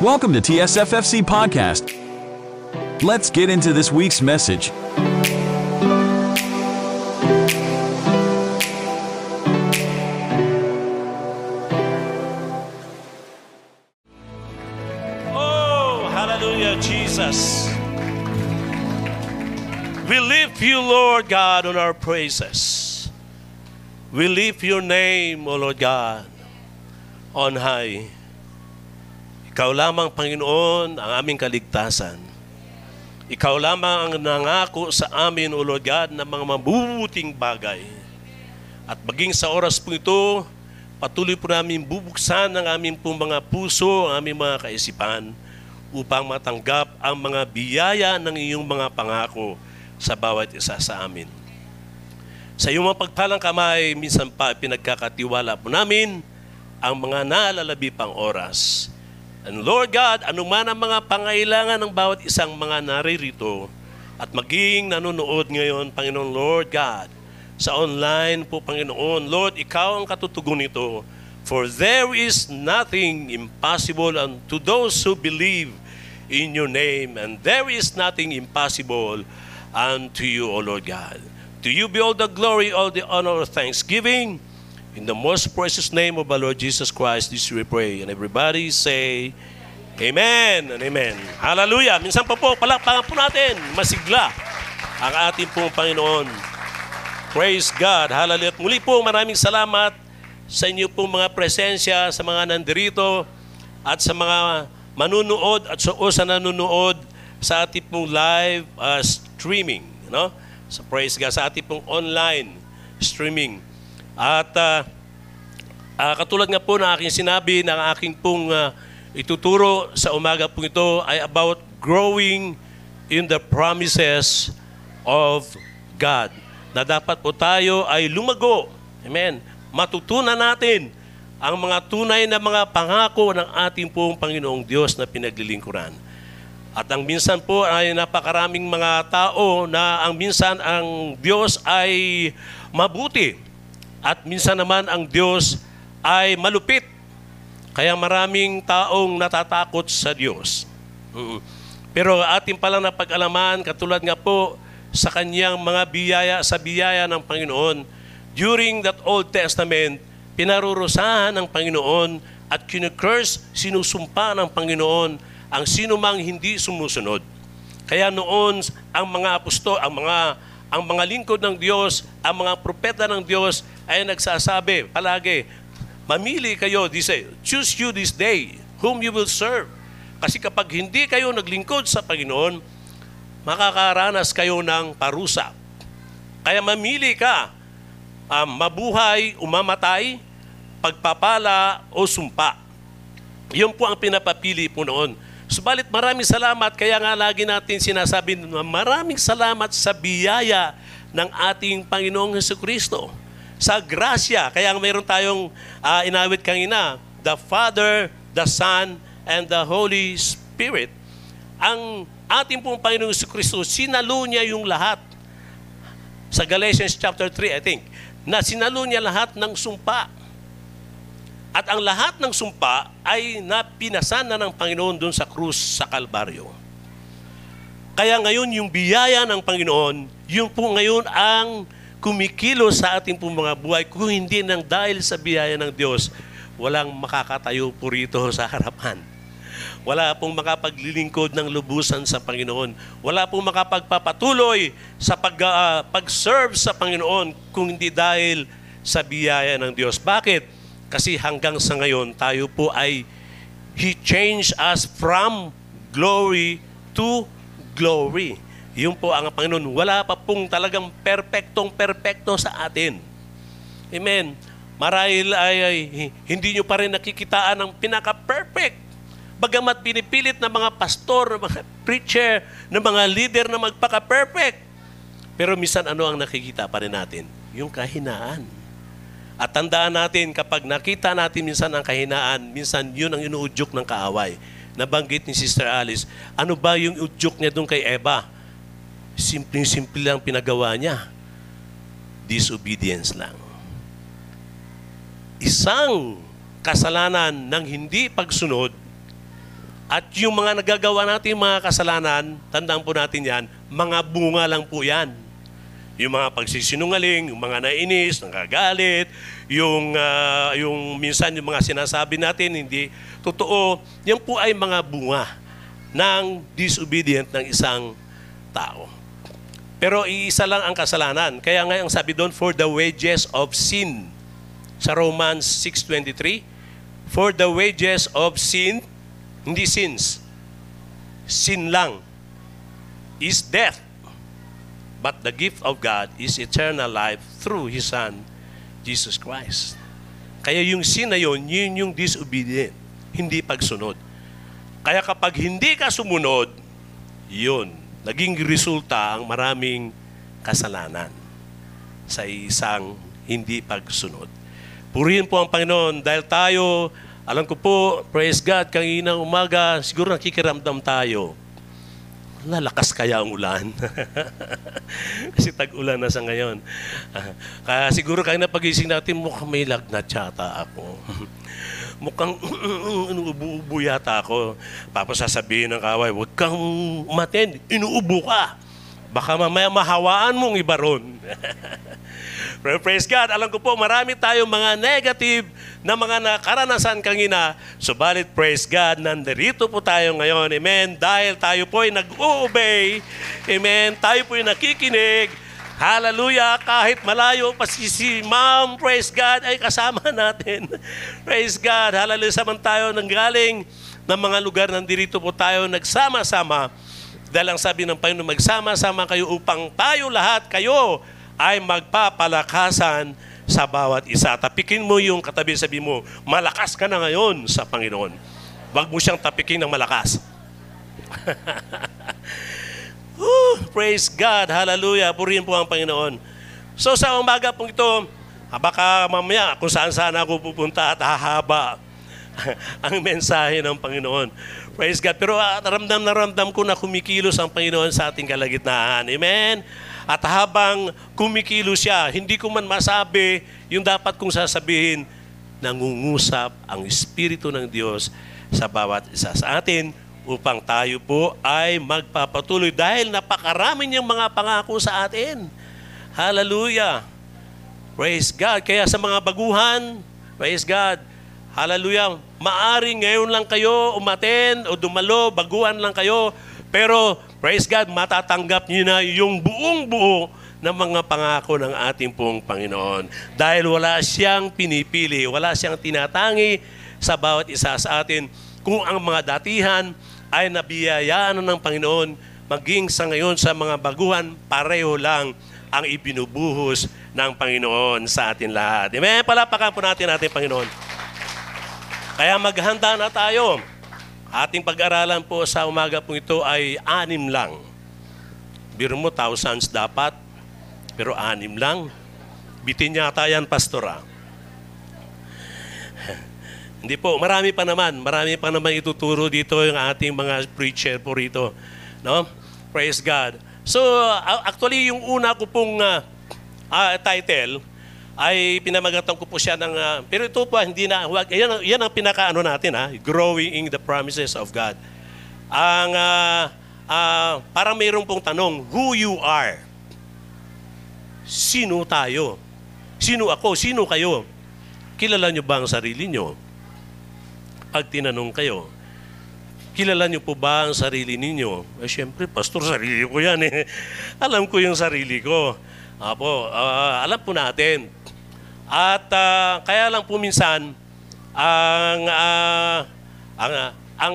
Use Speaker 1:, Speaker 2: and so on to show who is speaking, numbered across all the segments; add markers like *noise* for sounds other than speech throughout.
Speaker 1: Welcome to TSFFC Podcast. Let's get into this week's message.
Speaker 2: Oh, hallelujah, Jesus. We lift you, Lord God, on our praises. We lift your name, O Lord God, on high. Ikaw lamang, Panginoon, ang aming kaligtasan. Ikaw lamang ang nangako sa amin, O Lord God, ng mga mabubuting bagay. At maging sa oras po ito, patuloy po namin bubuksan ang aming pong mga puso, ang aming mga kaisipan, upang matanggap ang mga biyaya ng iyong mga pangako sa bawat isa sa amin. Sa iyong mga pagpalang kamay, minsan pa pinagkakatiwala po namin ang mga naalalabi pang oras. And Lord God, anuman ang mga pangailangan ng bawat isang mga naririto at maging nanonood ngayon, Panginoon Lord God, sa online po, Panginoon. Lord, Ikaw ang katutugon nito. For there is nothing impossible unto those who believe in your name, and there is nothing impossible unto you, O Lord God. To you be all the glory, all the honor, thanksgiving. In the most precious name of our Lord Jesus Christ, this we pray. And everybody say, Amen and Amen. Hallelujah. Minsan pa po, palakpakan po natin, masigla ang ating pong Panginoon. Praise God. Hallelujah. Muli po, maraming salamat sa inyo pong mga presensya, sa mga nandirito, at sa mga manunood at sa, o sa nanonood sa ating pong live uh, streaming. No? Sa praise God, sa ating pong online streaming. At uh, uh, katulad nga po na aking sinabi, ng aking pong uh, ituturo sa umaga po ito ay about growing in the promises of God na dapat po tayo ay lumago. Amen. Matutunan natin ang mga tunay na mga pangako ng ating pong Panginoong Diyos na pinaglilingkuran. At ang minsan po ay napakaraming mga tao na ang minsan ang Diyos ay mabuti at minsan naman ang Diyos ay malupit. Kaya maraming taong natatakot sa Diyos. Mm. Pero ating palang napag-alaman, katulad nga po sa kanyang mga biyaya, sa biyaya ng Panginoon. During that Old Testament, pinarurusahan ng Panginoon at kinukurse, sinusumpa ng Panginoon ang sinumang hindi sumusunod. Kaya noon, ang mga apostol, ang mga ang mga lingkod ng Diyos, ang mga propeta ng Diyos ay nagsasabi palagi, mamili kayo, dice, choose you this day whom you will serve. Kasi kapag hindi kayo naglingkod sa Panginoon, makakaranas kayo ng parusa. Kaya mamili ka, um, mabuhay, umamatay, pagpapala o sumpa. Yun po ang pinapapili po noon. Subalit maraming salamat, kaya nga lagi natin sinasabi na maraming salamat sa biyaya ng ating Panginoong Heso Kristo. Sa grasya, kaya mayroon tayong uh, inawit kanina, the Father, the Son, and the Holy Spirit. Ang ating pong Panginoong Kristo, sinalo niya yung lahat. Sa Galatians chapter 3, I think, na sinalo niya lahat ng sumpa. At ang lahat ng sumpa ay napinasan na ng Panginoon doon sa krus sa Kalbaryo. Kaya ngayon yung biyaya ng Panginoon, yung po ngayon ang kumikilos sa ating pong mga buhay. Kung hindi nang dahil sa biyaya ng Diyos, walang makakatayo po rito sa harapan. Wala pong makapaglilingkod ng lubusan sa Panginoon. Wala pong makapagpapatuloy sa pag, uh, pag-serve sa Panginoon kung hindi dahil sa biyaya ng Diyos. Bakit? Kasi hanggang sa ngayon, tayo po ay He changed us from glory to glory. Yun po ang Panginoon. Wala pa pong talagang perpektong perpekto sa atin. Amen. Marahil ay, ay hindi nyo pa rin nakikitaan ang pinaka-perfect Bagamat pinipilit ng mga pastor, ng mga preacher, ng mga leader na magpaka-perfect. Pero minsan ano ang nakikita pa rin natin? Yung kahinaan. At tandaan natin, kapag nakita natin minsan ang kahinaan, minsan yun ang inuudyok ng kaaway. Nabanggit ni Sister Alice, ano ba yung udyok niya doon kay Eva? Simpleng-simple lang pinagawa niya. Disobedience lang. Isang kasalanan ng hindi pagsunod At yung mga nagagawa natin mga kasalanan, tandaan po natin yan, mga bunga lang po yan. Yung mga pagsisinungaling, yung mga nainis, nagagalit, yung, ah, yung minsan yung mga sinasabi natin hindi totoo, yan po ay mga bunga ng disobedient ng isang tao. Pero iisa lang ang kasalanan. Kaya nga ang sabi doon, for the wages of sin. Sa Romans 6.23, for the wages of sin, hindi sins, sin lang, is death. But the gift of God is eternal life through His Son, Jesus Christ. Kaya yung sin na yun, yun yung disobedient, hindi pagsunod. Kaya kapag hindi ka sumunod, yun, naging resulta ang maraming kasalanan sa isang hindi pagsunod. Purihin po ang Panginoon dahil tayo, alam ko po, praise God, kanginang umaga, siguro nakikiramdam tayo. Lalakas kaya ang ulan. *laughs* Kasi tag-ulan na sa ngayon. Ah, Kaya siguro kaya napagising natin, mukhang may lagnat yata ako. *laughs* mukhang *clears throat* inuubo yata ako. Tapos sasabihin ng kaway, huwag kang umaten, inuubo ka. Baka mamaya mahawaan mong iba ron. *laughs* Praise God, alam ko po, marami tayong mga negative na mga nakaranasan kangina. Subalit, praise God, nandirito po tayo ngayon. Amen. Dahil tayo po ay nag-obey. Amen. Tayo po ay nakikinig. Hallelujah. Kahit malayo pa si, si Ma'am, praise God, ay kasama *laughs* natin. praise God. Hallelujah. Saman tayo nang galing ng mga lugar nandirito po tayo nagsama-sama. Dahil ang sabi ng Panginoon, magsama-sama kayo upang tayo lahat, kayo, ay magpapalakasan sa bawat isa. Tapikin mo yung katabi, sabi mo, malakas ka na ngayon sa Panginoon. Huwag mo siyang tapikin ng malakas. *laughs* Woo, praise God, hallelujah, purihin po ang Panginoon. So sa umaga pong ito, ah, baka mamaya kung saan saan ako pupunta at hahaba *laughs* ang mensahe ng Panginoon. Praise God. Pero uh, ramdam na ramdam ko na kumikilos ang Panginoon sa ating kalagitnaan. Amen? At habang kumikilos siya, hindi ko man masabi yung dapat kong sasabihin, nangungusap ang Espiritu ng Diyos sa bawat isa sa atin upang tayo po ay magpapatuloy dahil napakarami niyang mga pangako sa atin. Hallelujah. Praise God. Kaya sa mga baguhan, praise God. Hallelujah. Maaring ngayon lang kayo umaten o dumalo, baguhan lang kayo. Pero praise God, matatanggap niyo na yung buong buo ng mga pangako ng ating pong Panginoon. Dahil wala siyang pinipili, wala siyang tinatangi sa bawat isa sa atin. Kung ang mga datihan ay nabiyayaan ng Panginoon, maging sa ngayon sa mga baguhan, pareho lang ang ibinubuhos ng Panginoon sa atin lahat. Amen? Palapakan po natin ating Panginoon. Kaya maghanda na tayo. Ating pag-aralan po sa umaga po ito ay anim lang. Biro mo, thousands dapat, pero anim lang. Bitin yata yan, pastora. *laughs* Hindi po, marami pa naman. Marami pa naman ituturo dito yung ating mga preacher po rito. No? Praise God. So, actually, yung una ko pong ah, ah, title ay pinamagatan ko po siya ng... ah, pero ito po, hindi na... Wag, yan, yan ang pinaka-ano natin, ha? Growing in the promises of God. Ang... ah, ah, parang mayroon pong tanong, who you are? Sino tayo? Sino ako? Sino kayo? Kilala nyo ba ang sarili nyo? Pag tinanong kayo, kilala nyo po ba ang sarili ninyo? Eh, syempre, pastor, sarili ko yan eh. *laughs* alam ko yung sarili ko. Apo, ah, alam po natin. At ah, kaya lang po minsan, ang, ah, ang, ah, ang,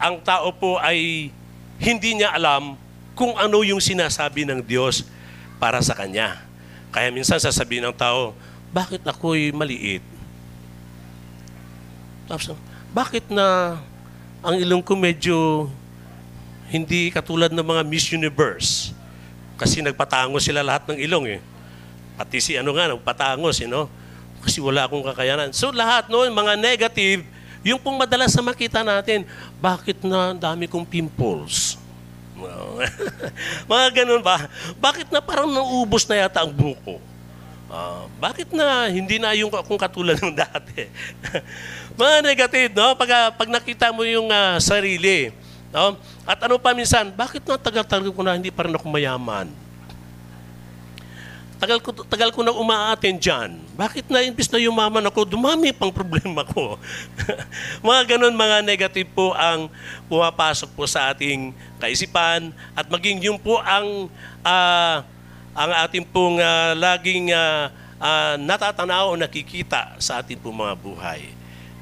Speaker 2: ang tao po ay hindi niya alam kung ano yung sinasabi ng Diyos para sa kanya. Kaya minsan sasabihin ng tao, bakit ako'y maliit? Tapos, bakit na ang ilong ko medyo hindi katulad ng mga Miss Universe? Kasi nagpatangos sila lahat ng ilong eh. Pati si ano nga, nagpatangos, you know? Kasi wala akong kakayanan. So lahat noon, mga negative, yung pong madalas na makita natin, bakit na dami kong pimples? *laughs* Mga ganun ba? Bakit na parang naubos na yata ang buko? Ah, bakit na hindi na yung kung katulad ng *laughs* dati? mga negative, no? Pag, pag nakita mo yung ah, sarili, no? At ano pa minsan, bakit na tagal-tagal ko na hindi pa rin ako mayaman? Tagal ko, tagal ko na umaaten dyan. Bakit na imbis na yumaman ako, dumami pang problema ko. *laughs* mga ganun, mga negative po ang pumapasok po sa ating kaisipan at maging yung po ang ah, ang ating pong ah, laging ah, ah, natatanaw o nakikita sa ating pong mga buhay.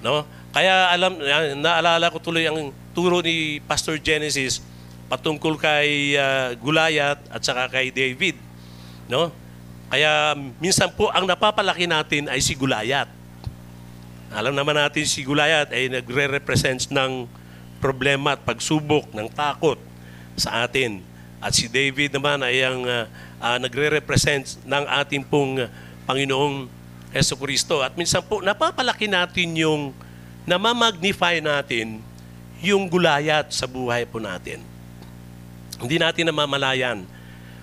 Speaker 2: No? Kaya alam naalala ko tuloy ang turo ni Pastor Genesis patungkol kay ah, Gulayat at saka kay David. No? Kaya minsan po ang napapalaki natin ay si Gulayat. Alam naman natin si Gulayat ay nagre-represent ng problema at pagsubok, ng takot sa atin. At si David naman ay ang ah, ah, nagre-represent ng ating pong ah, Panginoong Heso Kristo. At minsan po napapalaki natin yung namamagnify natin yung gulayat sa buhay po natin. Hindi natin namamalayan.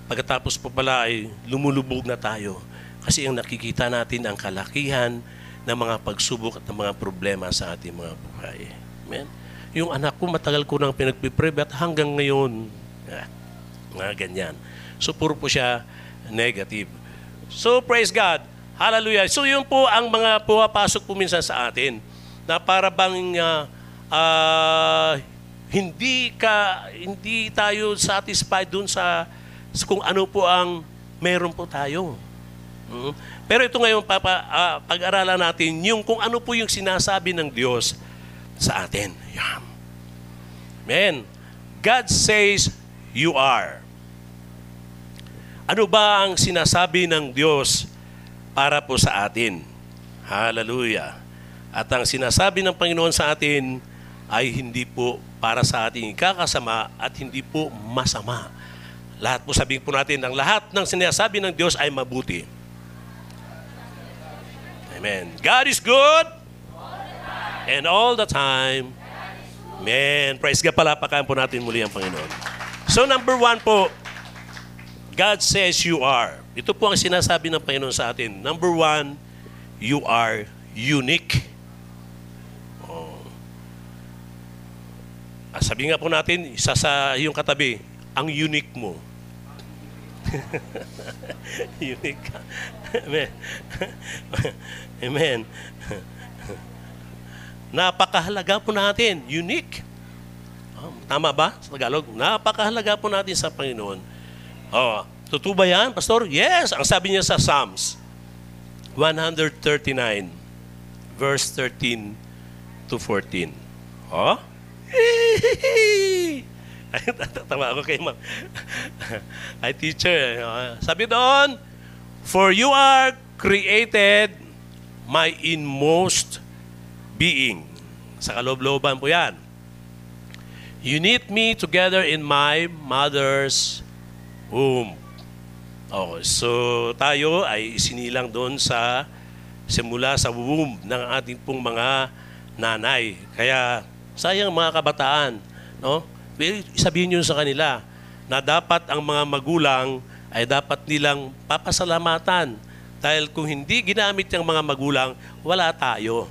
Speaker 2: Pagkatapos po pala ay lumulubog na tayo. Kasi ang nakikita natin ang kalakihan ng mga pagsubok at ng mga problema sa ating mga buhay. Amen? Yung anak ko, matagal ko nang pinagpipre at hanggang ngayon, ah, mga ganyan. So, puro po siya negative. So, praise God. Hallelujah. So, yun po ang mga pumapasok po minsan sa atin na para bang ah, ah, hindi ka hindi tayo satisfied dun sa, sa kung ano po ang meron po tayo. Mm. Pero ito ngayon papa ah, pag-aralan natin yung kung ano po yung sinasabi ng Diyos sa atin. Yan. Amen. God says you are. Ano ba ang sinasabi ng Diyos para po sa atin? Hallelujah. At ang sinasabi ng Panginoon sa atin ay hindi po para sa ating ikakasama at hindi po masama. Lahat po sabihin po natin, ang lahat ng sinasabi ng Diyos ay mabuti. Amen. God is good and all the time. Amen. Praise God. Palapakan po natin muli ang Panginoon. So number one po, God says you are. Ito po ang sinasabi ng Panginoon sa atin. Number one, you are unique. Oh. Ah, Sabi nga po natin, isa sa yung katabi, ang unique mo. *laughs* unique ka. Amen. *laughs* Amen. Napakahalaga po natin. Unique. Oh, tama ba sa Tagalog? Napakahalaga po natin sa Panginoon. Oh, totoo ba yan, Pastor? Yes. Ang sabi niya sa Psalms 139, verse 13 to 14. Oh? *laughs* *laughs* Tatawa ako kay ma'am. *laughs* Ay, teacher. oh. Sabi doon, For you are created my inmost being. Sa kaloob-looban po yan. You knit me together in my mother's womb. Okay, so tayo ay isinilang doon sa simula sa womb ng ating pong mga nanay. Kaya sayang mga kabataan, no? Sabihin niyo sa kanila na dapat ang mga magulang ay dapat nilang papasalamatan dahil kung hindi ginamit yung mga magulang, wala tayo.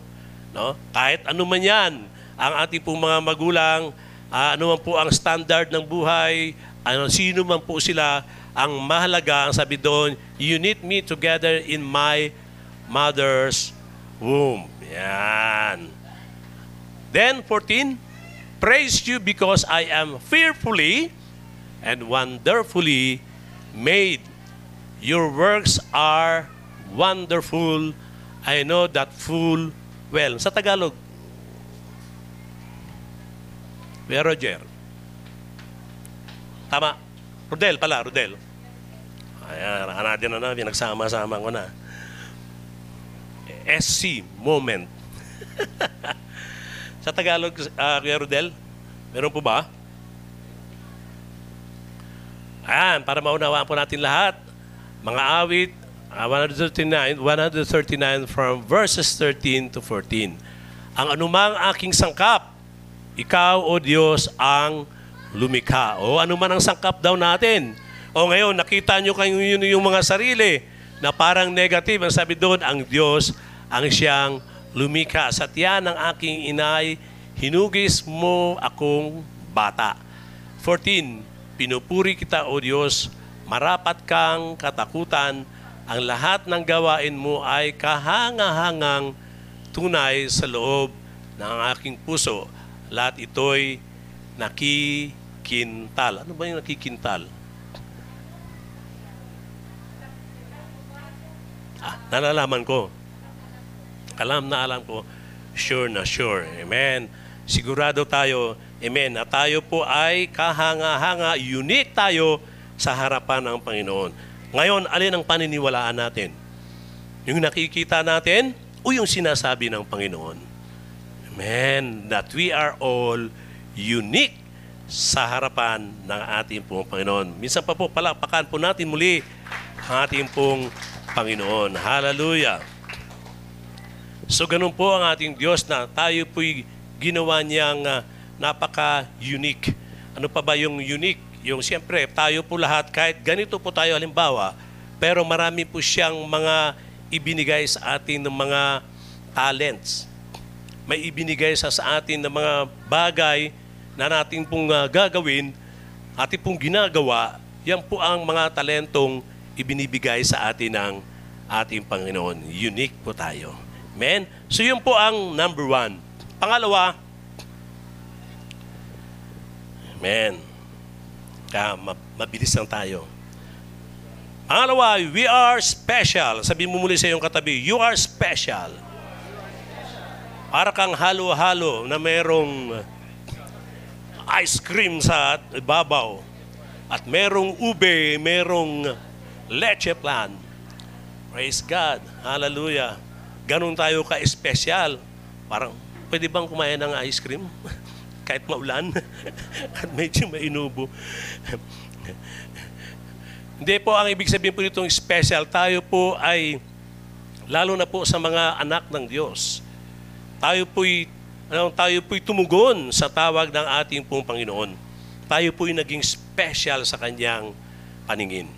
Speaker 2: No? Kahit ano man yan, ang ating pong mga magulang, ah, ano man po ang standard ng buhay, ano, sino man po sila, ang mahalaga, ang sabi doon, you knit me together in my mother's womb. Yan. Then, 14, praise you because I am fearfully and wonderfully made. Your works are wonderful. I know that full well. Sa Tagalog, Kuya Roger. Tama. Rodel pala, Rodel. Ayan, natin na na, pinagsama-sama ko na. SC, moment. *laughs* Sa Tagalog, uh, Kuya Rodel, meron po ba? Ayan, para maunawaan po natin lahat. Mga awit, ah, 139, 139 from verses 13 to 14. Ang anumang aking sangkap, ikaw, O Diyos, ang lumikha. O anuman ang sangkap daw natin. O ngayon, nakita nyo kayo yun yung mga sarili na parang negative. Ang sabi doon, ang Diyos ang siyang lumikas. At yan ang aking inay, hinugis mo akong bata. 14, pinupuri kita o Diyos, marapat kang katakutan, ang lahat ng gawain mo ay kahangahangang tunay sa loob ng aking puso. Lahat ito'y nakikintal. Ano ba yung nakikintal? Ah, nalalaman ko. Alam na alam ko. Sure na sure. Amen. Sigurado tayo, amen, na tayo po ay kahanga-hanga, unique tayo sa harapan ng Panginoon. Ngayon, alin ang paniniwalaan natin? Yung nakikita natin o yung sinasabi ng Panginoon? Amen. That we are all unique sa harapan ng ating pong Panginoon. Minsan pa po, palakpakan po natin muli ang ating pong Panginoon. Hallelujah. So ganun po ang ating Diyos na tayo po'y ginawa niyang uh, napaka-unique. Ano pa ba yung unique? Yung siyempre, tayo po lahat, kahit ganito po tayo halimbawa, pero marami po siyang mga ibinigay sa atin ng mga talents. May ibinigay sa, sa atin ng mga bagay na natin pong uh, gagawin, ating pong ginagawa, yan po ang mga talentong ibinibigay sa atin ng ating Panginoon. Unique po tayo. Amen? So yun po ang number one. Pangalawa, Amen. Kaya mabilis lang tayo. Pangalawa, we are special. Sabi mo muli sa iyong katabi, you are special. Para kang halo-halo na mayroong ice cream sa ibabaw at merong ube, merong leche plan. Praise God. Hallelujah. Ganon tayo ka-espesyal. Parang, pwede bang kumain ng ice cream? *laughs* Kahit maulan. *laughs* at medyo mainubo. *laughs* Hindi po, ang ibig sabihin po nitong special, tayo po ay, lalo na po sa mga anak ng Diyos, tayo po'y, ano, tayo po'y tumugon sa tawag ng ating pong Panginoon. Tayo po'y naging special sa Kanyang paningin.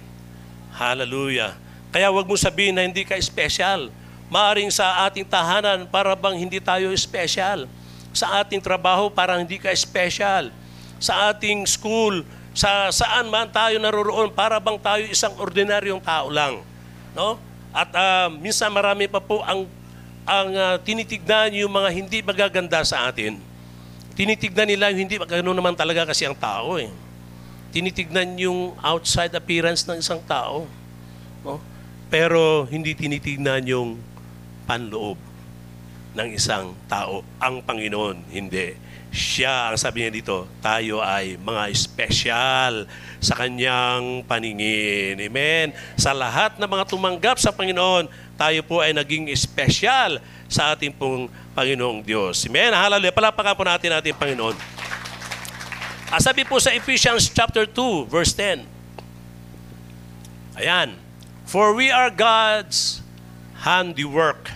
Speaker 2: Hallelujah. Kaya wag mo sabihin na hindi ka special. Maaring sa ating tahanan, para bang hindi tayo special. Sa ating trabaho, parang hindi ka special. Sa ating school, sa saan man tayo naroroon, para bang tayo isang ordinaryong tao lang. No? At uh, minsan marami pa po ang ang uh, tinitignan yung mga hindi magaganda sa atin. Tinitignan nila yung hindi magano naman talaga kasi ang tao eh. Tinitignan yung outside appearance ng isang tao. No? Pero hindi tinitignan yung panloob ng isang tao. Ang Panginoon, hindi siya, ang sabi niya dito, tayo ay mga special sa kanyang paningin. Amen. Sa lahat ng mga tumanggap sa Panginoon, tayo po ay naging special sa ating pong Panginoong Diyos. Amen. Hallelujah. Palapakan po natin ating Panginoon. Ah, sabi po sa Ephesians chapter 2, verse 10. Ayan. For we are God's handiwork,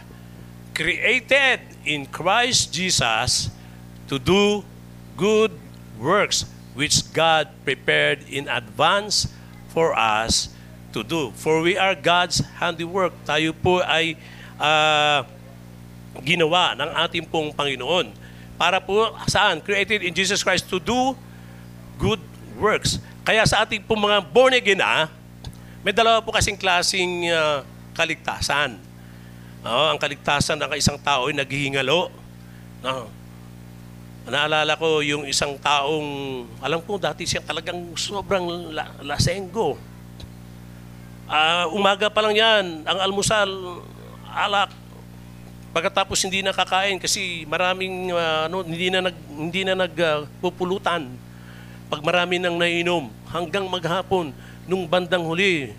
Speaker 2: created in Christ Jesus to do good works which God prepared in advance for us to do. For we are God's handiwork. Tayo po ay uh, ginawa ng ating pong Panginoon. Para po saan? Created in Jesus Christ to do good works. Kaya sa ating pong mga born again ah, may dalawa po kasing klaseng uh, kaligtasan. Oh, ang kaligtasan ng isang tao ay naghihingalo. No? Naalala ko yung isang taong, alam ko dati siya talagang sobrang la- lasenggo. Uh, umaga pa lang yan, ang almusal, alak. Pagkatapos hindi nakakain kasi maraming uh, ano, hindi na nag hindi na nagpupulutan. Uh, Pag marami nang nainom hanggang maghapon nung bandang huli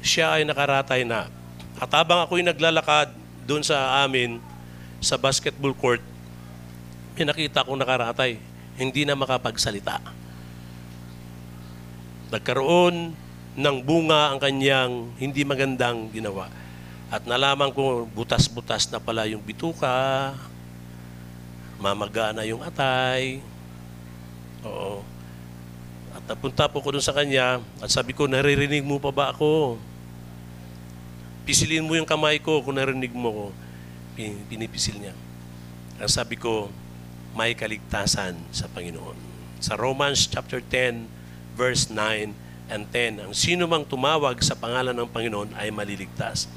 Speaker 2: siya ay nakaratay na. At habang ako'y naglalakad doon sa amin sa basketball court, may nakita kong nakaratay, hindi na makapagsalita. Nagkaroon ng bunga ang kanyang hindi magandang ginawa. At nalaman ko butas-butas na pala yung bituka, mamaga na yung atay. Oo. At napunta po ko dun sa kanya at sabi ko, naririnig mo pa ba ako? Pisilin mo yung kamay ko kung narinig mo ko. Pin- Pinipisil niya. Ang sabi ko, may kaligtasan sa Panginoon. Sa Romans chapter 10, verse 9 and 10, ang sino mang tumawag sa pangalan ng Panginoon ay maliligtas.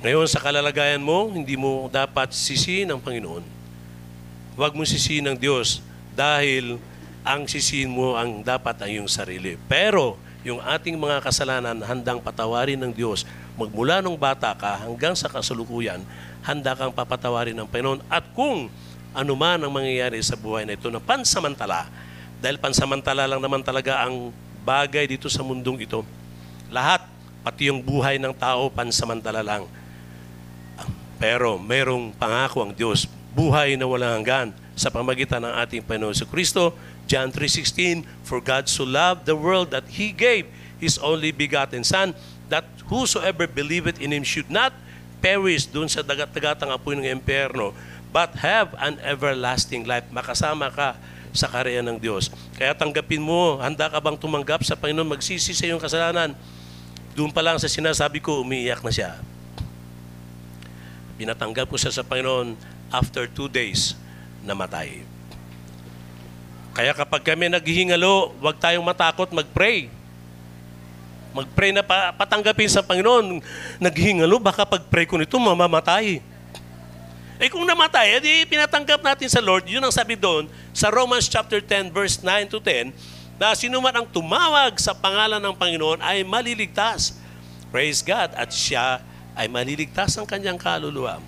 Speaker 2: Ngayon, sa kalalagayan mo, hindi mo dapat sisihin ang Panginoon. Huwag mo sisihin ang Diyos dahil ang sisihin mo ang dapat ang iyong sarili. Pero, yung ating mga kasalanan, handang patawarin ng Diyos. Magmula nung bata ka hanggang sa kasalukuyan, handa kang papatawarin ng Panginoon. At kung ano man ang mangyayari sa buhay na ito na pansamantala, dahil pansamantala lang naman talaga ang bagay dito sa mundong ito, lahat, pati yung buhay ng tao, pansamantala lang. Pero mayroong pangako ang Diyos, buhay na walang hanggan sa pamagitan ng ating Panginoon sa Kristo. John 3.16, For God so loved the world that He gave His only begotten Son, that whosoever believeth in Him should not perish dun sa dagat-dagatang apoy ng emperno, but have an everlasting life. Makasama ka sa karya ng Diyos. Kaya tanggapin mo, handa ka bang tumanggap sa Panginoon, magsisi sa iyong kasalanan. Doon pa lang sa sinasabi ko, umiiyak na siya. Pinatanggap ko siya sa Panginoon after two days, namatay. Kaya kapag kami naghihingalo, huwag tayong matakot mag-pray. Mag-pray na pa, patanggapin sa Panginoon. Naghihingalo, baka pag-pray ko nito, mamamatay. Eh kung namatay, edi pinatanggap natin sa Lord. Yun ang sabi doon sa Romans chapter 10 verse 9 to 10 na sino man ang tumawag sa pangalan ng Panginoon ay maliligtas. Praise God. At siya ay maliligtas ang kanyang kaluluwa.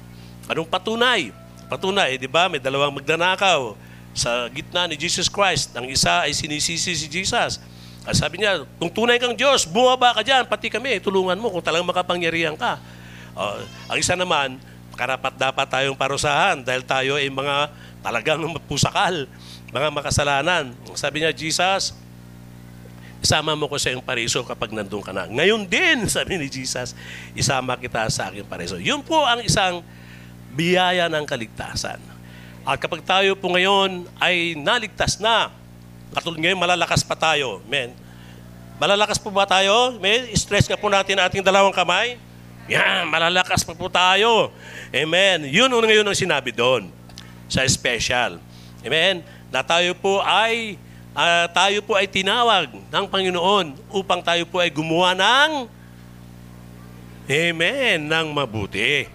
Speaker 2: Anong patunay? Patunay, di ba? May dalawang magdanakaw sa gitna ni Jesus Christ. Ang isa ay sinisisi si Jesus. At sabi niya, kung tunay kang Diyos, bumaba ka dyan, pati kami, tulungan mo kung talagang makapangyarihan ka. Uh, ang isa naman, karapat dapat tayong parusahan dahil tayo ay mga talagang pusakal, mga makasalanan. Sabi niya, Jesus, isama mo ko sa iyong pariso kapag nandun ka na. Ngayon din, *laughs* sabi ni Jesus, isama kita sa aking pariso. Yun po ang isang biyaya ng kaligtasan. At kapag tayo po ngayon ay naligtas na, katulad ngayon malalakas pa tayo, men. Malalakas po ba tayo? Men, stress nga po natin ating dalawang kamay. Yan, malalakas pa po tayo. Amen. Yun ang ngayon ang sinabi doon sa special. Amen. Na tayo po ay uh, tayo po ay tinawag ng Panginoon upang tayo po ay gumawa ng Amen, ng mabuti.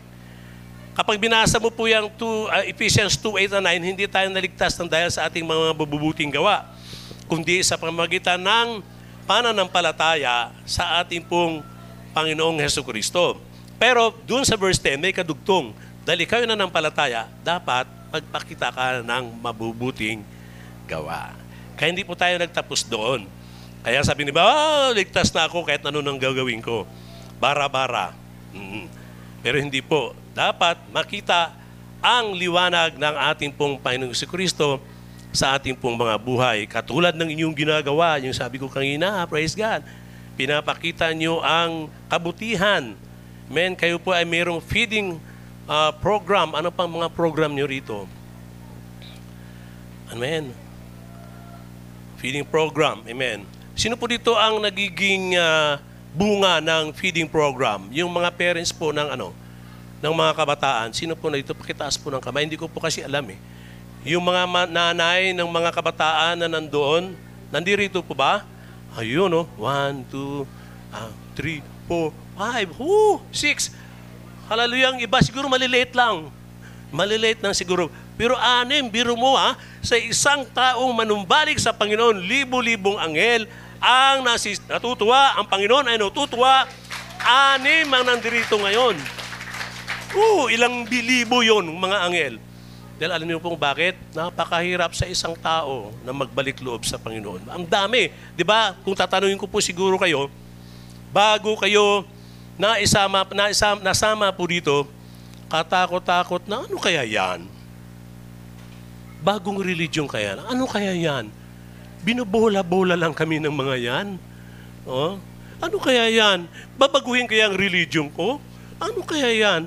Speaker 2: Kapag binasa mo po yung two, uh, Ephesians 2, 8 9, hindi tayo naligtas ng dahil sa ating mga mabubuting gawa, kundi sa pamagitan ng pananampalataya sa ating pong Panginoong Heso Kristo. Pero doon sa verse 10, may kadugtong. Dahil ikaw na ng palataya, dapat magpakita ka ng mabubuting gawa. Kaya hindi po tayo nagtapos doon. Kaya sabi ni ba, oh, ligtas na ako kahit ano nang gagawin ko. Bara-bara. Mm-hmm. Pero hindi po. Dapat makita ang liwanag ng ating pong Panginoong si sa ating pong mga buhay. Katulad ng inyong ginagawa, yung sabi ko kanina, praise God. Pinapakita nyo ang kabutihan. Men, kayo po ay mayroong feeding uh, program. Ano pang mga program nyo rito? Amen. Feeding program. Amen. Sino po dito ang nagiging uh, bunga ng feeding program? Yung mga parents po ng ano, ng mga kabataan. Sino po na dito? Pakitaas po ng kamay. Hindi ko po kasi alam eh. Yung mga nanay ng mga kabataan na nandoon, nandirito po ba? Ayun, oh. One, two, uh, three, four, five, whoo, six. Hallelujah, ang iba siguro maliliit lang. Maliliit lang siguro. Pero anim, biro mo ha, sa isang taong manumbalik sa Panginoon, libo-libong anghel, ang nasis, natutuwa, ang Panginoon ay natutuwa, anim ang nandirito ngayon. Oo, ilang bilibo yon mga anghel. Dahil alam niyo po bakit? Napakahirap sa isang tao na magbalik loob sa Panginoon. Ang dami. Di ba? Kung tatanungin ko po siguro kayo, bago kayo naisama, naisama, nasama po dito, katakot-takot na ano kaya yan? Bagong religion kaya? Ano kaya yan? Binubola-bola lang kami ng mga yan. Oh? Ano kaya yan? Babaguhin kaya ang religion ko? Ano kaya yan?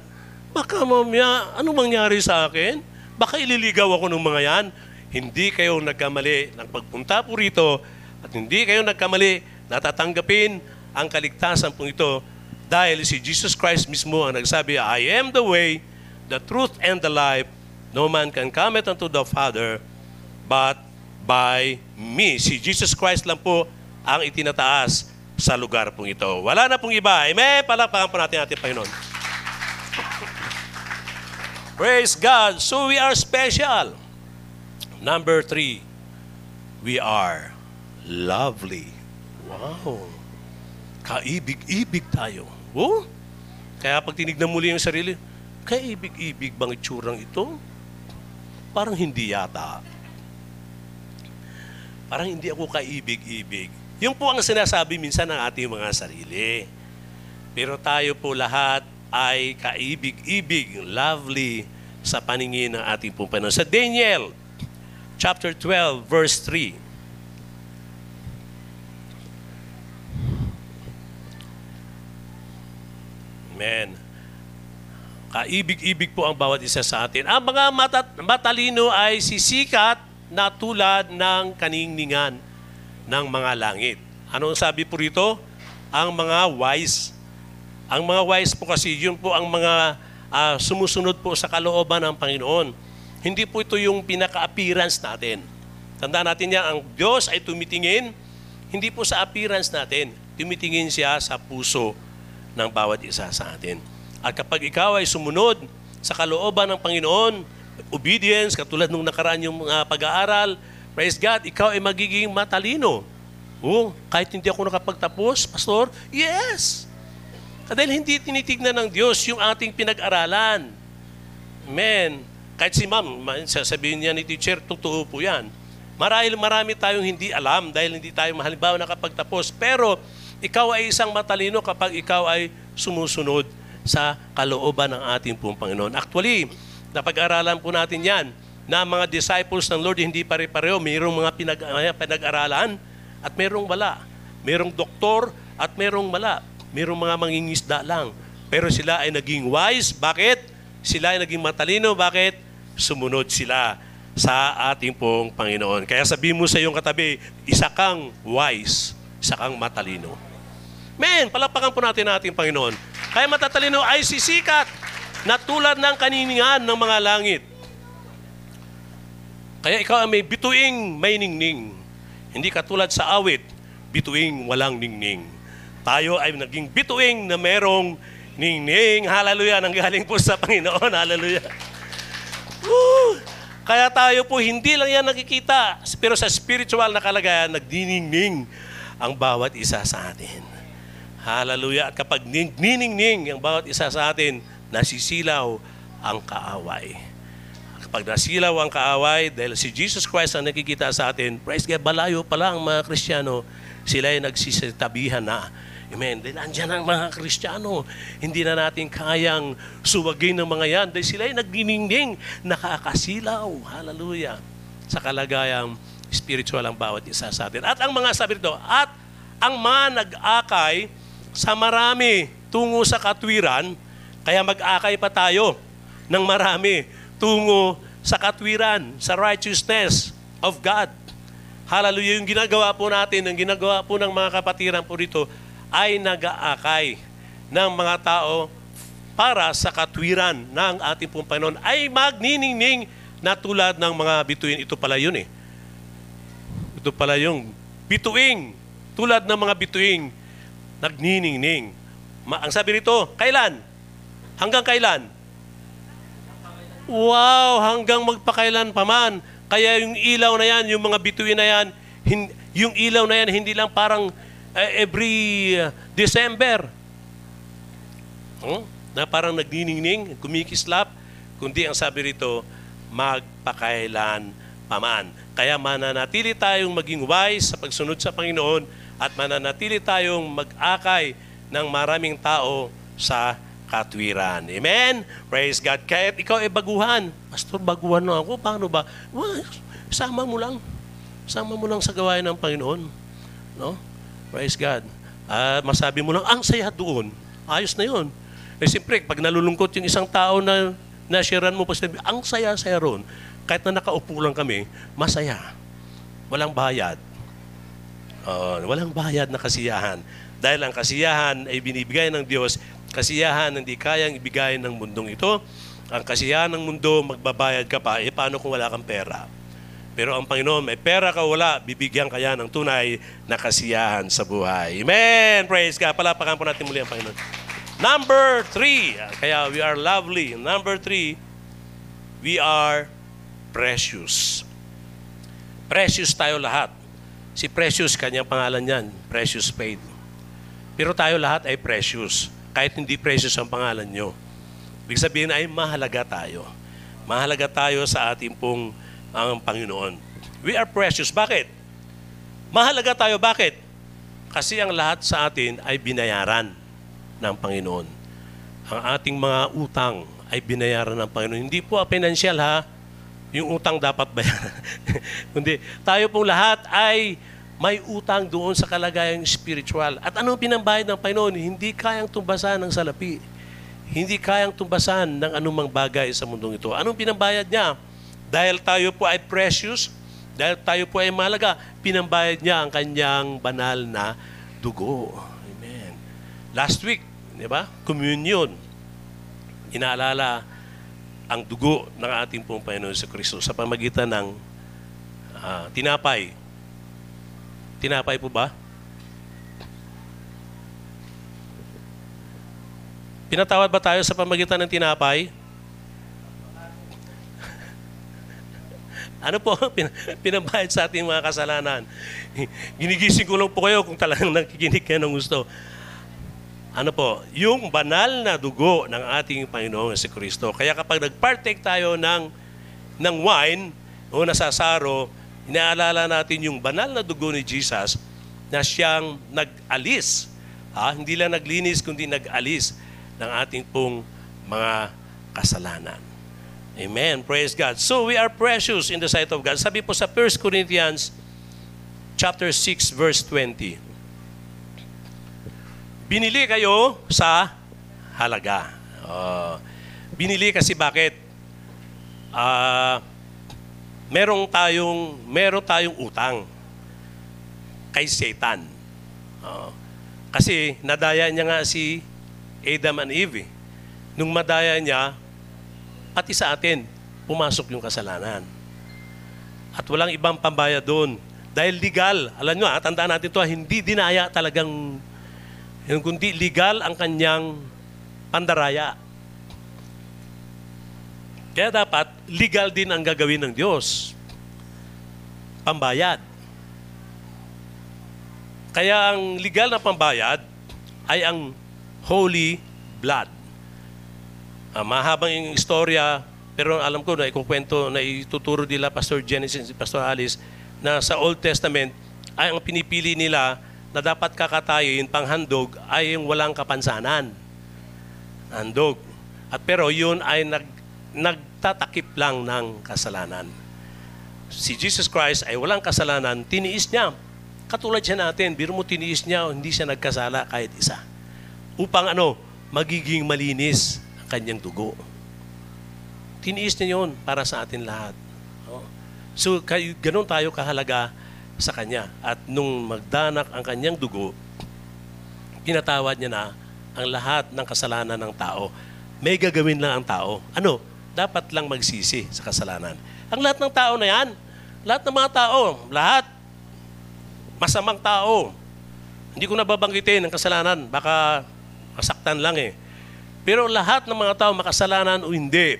Speaker 2: Baka mamaya, ano mangyari sa akin? Baka ililigaw ako ng mga yan? Hindi kayo nagkamali ng pagpunta po rito at hindi kayo nagkamali na tatanggapin ang kaligtasan po ito Dahil si Jesus Christ mismo ang nagsabi, I am the way, the truth, and the life. No man can come unto the Father but by me. Si Jesus Christ lang po ang itinataas sa lugar pong ito. Wala na pong iba. Amen? Palakpakan po natin ating Panginoon. Praise God. So we are special. Number three, we are lovely. Wow. Kaibig-ibig tayo. Oh? Kaya pag tinignan muli yung sarili, kaibig-ibig bang itsurang ito? Parang hindi yata. Parang hindi ako kaibig-ibig. Yung po ang sinasabi minsan ng ating mga sarili. Pero tayo po lahat ay kaibig-ibig, lovely sa paningin ng ating pong Panginoon. Sa Daniel, chapter 12, verse 3. Amen. Kaibig-ibig po ang bawat isa sa atin. Ang mga matat- matalino ay sisikat na tulad ng kaningningan ng mga langit. Ano ang sabi po rito? Ang mga wise. Ang mga wise po kasi, yun po ang mga ah, sumusunod po sa kalooban ng Panginoon. Hindi po ito yung pinaka-appearance natin. Tandaan natin yan, ang Diyos ay tumitingin, hindi po sa appearance natin. Tumitingin siya sa puso ng bawat isa sa atin. At kapag ikaw ay sumunod sa kalooban ng Panginoon, obedience, katulad nung nakaraan yung mga pag-aaral, praise God, ikaw ay magiging matalino. Oh, kahit hindi ako nakapagtapos, Pastor, yes! Dahil hindi tinitignan ng Diyos yung ating pinag-aralan. Amen. Kahit si ma'am, ma- sasabihin niya ni teacher, totoo po yan. Marahil marami tayong hindi alam dahil hindi tayo halimbawa nakapagtapos. Pero ikaw ay isang matalino kapag ikaw ay sumusunod sa kalooban ng ating pong Panginoon. Actually, napag-aralan po natin yan na mga disciples ng Lord hindi pare-pareho. Mayroong mga pinag- uh, pinag-aralan at mayroong wala. Mayroong doktor at mayroong wala. Mayroong mga mangingisda lang. Pero sila ay naging wise. Bakit? Sila ay naging matalino. Bakit? Sumunod sila sa ating pong Panginoon. Kaya sabi mo sa iyong katabi, isa kang wise, isa kang matalino. Men, palapakan po natin ang ating Panginoon. Kaya matatalino ay sisikat na tulad ng kaniningan ng mga langit. Kaya ikaw ay may bituing may ningning. Hindi katulad sa awit, bituing walang ningning. Tayo ay naging bituing na merong ningning. Hallelujah, nanggaling po sa Panginoon. Hallelujah. Woo! Kaya tayo po hindi lang yan nakikita, pero sa spiritual na kalagayan, nagdiningning ang bawat isa sa atin. Hallelujah. At kapag ning- niningning ang bawat isa sa atin, nasisilaw ang kaaway. Kapag nasilaw ang kaaway, dahil si Jesus Christ ang nakikita sa atin, praise God, balayo pa lang mga Kristiyano, sila ay nagsisitabihan na. Amen. Dahil andyan ang mga Kristiyano. Hindi na natin kayang suwagin ng mga yan. Dahil sila ay nagdiningning, nakakasilaw. Hallelujah. Sa kalagayang spiritual ang bawat isa sa atin. At ang mga sabi rito, at ang mga nag-akay sa marami tungo sa katwiran, kaya mag-akay pa tayo ng marami tungo sa katwiran, sa righteousness of God. Hallelujah. Yung ginagawa po natin, ang ginagawa po ng mga kapatiran po rito, ay nag-aakay ng mga tao para sa katwiran ng ating pong Panginoon ay magniningning na tulad ng mga bituin. Ito pala yun eh. Ito pala yung bituing. Tulad ng mga bituing, nagniningning. Ma- ang sabi rito, kailan? Hanggang kailan? Wow, hanggang magpakailan pa man. Kaya yung ilaw na yan, yung mga bituin na yan, hin- yung ilaw na yan, hindi lang parang eh, every uh, December. Hmm? Na parang nagniningning, kumikislap, kundi ang sabi rito, magpakailan paman. Kaya mananatili tayong maging wise sa pagsunod sa Panginoon at mananatili tayong mag-akay ng maraming tao sa katwiran. Amen? Praise God. Kahit ikaw ay baguhan. Pastor, baguhan na ako. Paano ba? Well, sama mo lang. Sama mo lang sa gawain ng Panginoon. No? Praise God. Ah, masabi mo lang, ang saya doon. Ayos na yun. Eh, siyempre, pag nalulungkot yung isang tao na nasharean mo, pa sabi, ang saya-saya ron. Kahit na nakaupo lang kami, masaya. Walang bayad. Oo, walang bayad na kasiyahan. Dahil ang kasiyahan ay binibigay ng Diyos, kasiyahan hindi kayang ibigay ng mundong ito. Ang kasiyahan ng mundo, magbabayad ka pa, eh paano kung wala kang pera? Pero ang Panginoon, may pera ka wala, bibigyan kaya ng tunay na kasiyahan sa buhay. Amen! Praise God. Palapakan po natin muli ang Panginoon. Number three, kaya we are lovely. Number three, we are precious. Precious tayo lahat. Si Precious, kanyang pangalan yan, Precious Faith. Pero tayo lahat ay precious. Kahit hindi precious ang pangalan nyo. Ibig sabihin ay mahalaga tayo. Mahalaga tayo sa ating pong ang Panginoon. We are precious. Bakit? Mahalaga tayo. Bakit? Kasi ang lahat sa atin ay binayaran ng Panginoon. Ang ating mga utang ay binayaran ng Panginoon. Hindi po financial ha. Yung utang dapat bayaran. *laughs* Kundi tayo pong lahat ay may utang doon sa kalagayang spiritual. At anong pinambayad ng Panginoon? Hindi kayang tumbasan ng salapi. Hindi kayang tumbasan ng anumang bagay sa mundong ito. Anong pinambayad niya? Dahil tayo po ay precious, dahil tayo po ay mahalaga, pinambayad niya ang kanyang banal na dugo. Amen. Last week, di ba? Communion. Inaalala ang dugo ng ating pong Panginoon sa Kristo sa pamagitan ng ah, tinapay. Tinapay po ba? Pinatawad ba tayo sa pamagitan ng tinapay? Ano po *laughs* pin- pinabayad sa ating mga kasalanan? *laughs* Ginigising ko lang po kayo kung talagang *laughs* nakikinig kayo ng gusto. Ano po, yung banal na dugo ng ating Panginoong si Kristo. Kaya kapag nag-partake tayo ng, ng wine o nasasaro, inaalala natin yung banal na dugo ni Jesus na siyang nag-alis. Ha? Hindi lang naglinis, kundi nag-alis ng ating pong mga kasalanan. Amen. Praise God. So we are precious in the sight of God. Sabi po sa 1 Corinthians chapter 6 verse 20. Binili kayo sa halaga. Oh, binili kasi bakit? Ah, merong tayong meron tayong utang kay Satan. Oh, kasi nadaya niya nga si Adam and Eve. eh. Nung madaya niya, pati sa atin, pumasok yung kasalanan. At walang ibang pambayad doon. Dahil legal, alam nyo, ah, tandaan natin to, hindi dinaya talagang, yung kundi legal ang kanyang pandaraya. Kaya dapat, legal din ang gagawin ng Diyos. Pambayad. Kaya ang legal na pambayad ay ang holy blood. Ah, mahabang yung istorya, pero alam ko na ikukwento na ituturo nila Pastor Genesis at Pastor Alice na sa Old Testament ay ang pinipili nila na dapat kakatayin panghandog ay yung walang kapansanan. Handog. At pero yun ay nag, nagtatakip lang ng kasalanan. Si Jesus Christ ay walang kasalanan, tiniis niya. Katulad siya natin, biro mo tiniis niya, hindi siya nagkasala kahit isa. Upang ano, magiging malinis kanyang dugo. Tiniis niya yun para sa atin lahat. Oh. So, kay, ganun tayo kahalaga sa Kanya. At nung magdanak ang kanyang dugo, pinatawad niya na ang lahat ng kasalanan ng tao. May gagawin lang ang tao. Ano? Dapat lang magsisi sa kasalanan. Ang lahat ng tao na yan, lahat ng mga tao, lahat, masamang tao. Hindi ko nababanggitin ang kasalanan. Baka masaktan lang eh. Pero lahat ng mga tao makasalanan o hindi,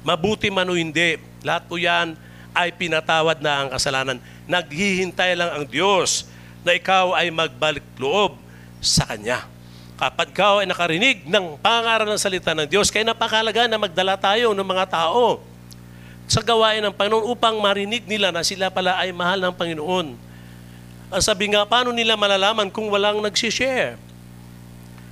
Speaker 2: mabuti man o hindi, lahat po yan ay pinatawad na ang kasalanan. Naghihintay lang ang Diyos na ikaw ay magbalik loob sa Kanya. Kapag ikaw ay nakarinig ng pangaral ng salita ng Diyos, kaya napakalaga na magdala tayo ng mga tao sa gawain ng Panginoon upang marinig nila na sila pala ay mahal ng Panginoon. Ang sabi nga, paano nila malalaman kung walang nagsishare?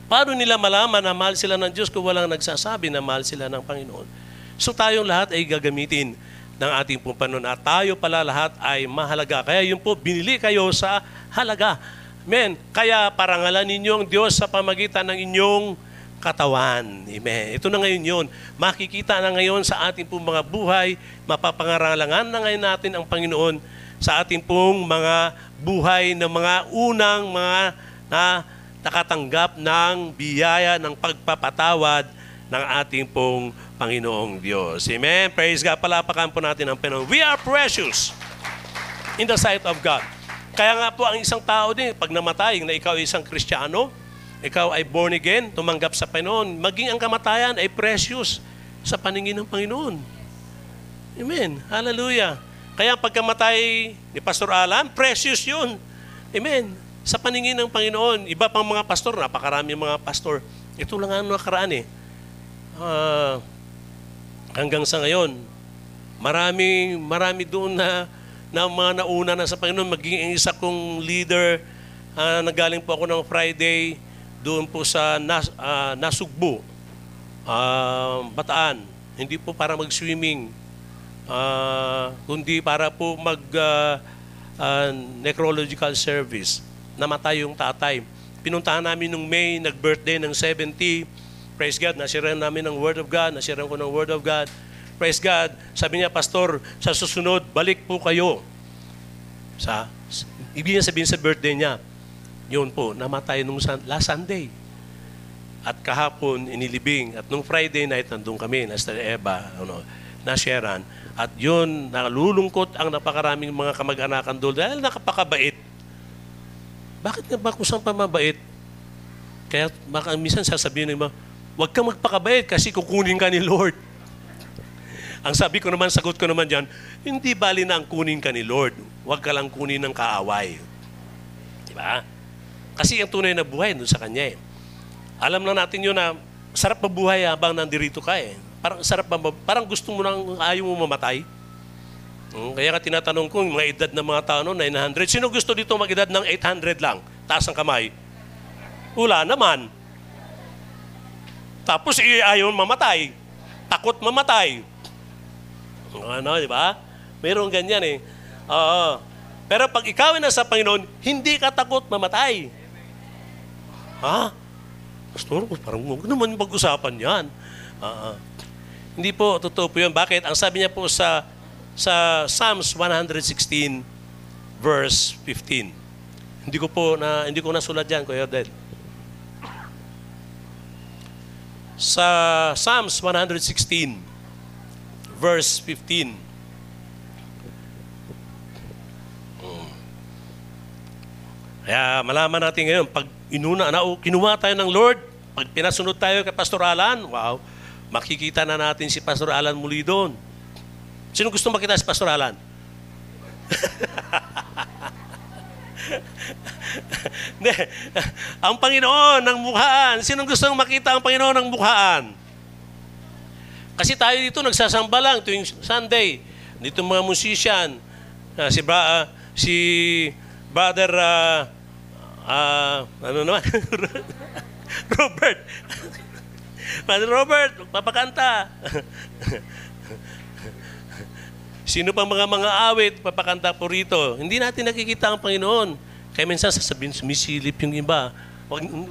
Speaker 2: Paano nila malaman na mahal sila ng Diyos kung walang nagsasabi na mahal sila ng Panginoon? So tayong lahat ay gagamitin ng ating pong Panginoon at tayo pala lahat ay mahalaga. Kaya yun po, binili kayo sa halaga. Amen. Kaya parangalan ninyo ang Diyos sa pamagitan ng inyong katawan. Amen. Ito na ngayon yun. Makikita na ngayon sa ating pong mga buhay, mapapangarangalangan na ngayon natin ang Panginoon sa ating pong mga buhay ng mga unang mga na nakatanggap ng biyaya ng pagpapatawad ng ating pong Panginoong Diyos. Amen? Praise God. Palapakan po natin ang Panginoon. We are precious in the sight of God. Kaya nga po ang isang tao din, pag namatay, na ikaw ay isang Kristiyano, ikaw ay born again, tumanggap sa Panginoon, maging ang kamatayan ay precious sa paningin ng Panginoon. Amen. Hallelujah. Kaya pagkamatay ni Pastor Alan, precious yun. Amen. Sa paningin ng Panginoon, iba pang mga pastor, napakarami mga pastor. Ito lang ang nakaraan eh. Ah, hanggang sa ngayon, marami, marami doon na, na mga nauna na sa Panginoon, maging isa kong leader, ah, nagaling po ako ng Friday, doon po sa Nas, ah, Nasugbu, ah, Bataan. Hindi po para mag-swimming, ah, kundi para po mag ah, ah, necrological service. Namatay yung tatay. Pinuntahan namin nung May, nag-birthday ng 70. Praise God, nasiran namin ng Word of God, nasiran ko ng Word of God. Praise God. Sabi niya, Pastor, sa susunod, balik po kayo. Sa, ibig niya sabihin sa birthday niya, yun po, namatay nung last Sunday. At kahapon, inilibing. At nung Friday night, nandun kami, nasa Eva, ano, na Sharon. At yun, nalulungkot ang napakaraming mga kamag-anakan doon dahil nakapakabait. Bakit nga ba kung saan pa mabait? Kaya baka minsan sasabihin ng iba, huwag kang magpakabait kasi kukunin ka ni Lord. Ang sabi ko naman, sagot ko naman dyan, hindi bali na ang kunin ka ni Lord. Huwag ka lang kunin ng kaaway. Di ba? Kasi ang tunay na buhay doon sa Kanya eh. Alam na natin yun na sarap mabuhay habang nandirito ka eh. Parang sarap parang gusto mo nang ayaw mo mamatay. Hmm, kaya ka tinatanong ko, mga edad ng mga tao noon, 900. Sino gusto dito mag-edad ng 800 lang? Taas ang kamay. Wala naman. Tapos ayaw mamatay. Takot mamatay. Ano, di ba? Mayroong ganyan eh. Oo. Pero pag ikaw ay nasa Panginoon, hindi ka takot mamatay. Ha? Pastor, parang huwag naman pag-usapan yan. Ah. hindi po, totoo po yun. Bakit? Ang sabi niya po sa sa Psalms 116 verse 15. Hindi ko po na hindi ko nasulat diyan, Kuya Del. Sa Psalms 116 verse 15. Hmm. Kaya malaman natin ngayon, pag inuna, na, kinuha tayo ng Lord, pag pinasunod tayo kay Pastor Alan, wow, makikita na natin si Pastor Alan muli doon. Sino gusto makita si Pastor Alan? Hindi. ang Panginoon ng mukhaan. Sino gusto makita ang Panginoon ng mukhaan? Kasi tayo dito nagsasamba lang tuwing Sunday. Dito mga musician, ah, si Bra, ah, si Brother ah, ah, ano naman? *laughs* Robert. *laughs* Brother Robert, papakanta. *laughs* Sino pang mga mga awit, papakanta po rito. Hindi natin nakikita ang Panginoon. Kaya minsan sasabihin, sumisilip yung iba.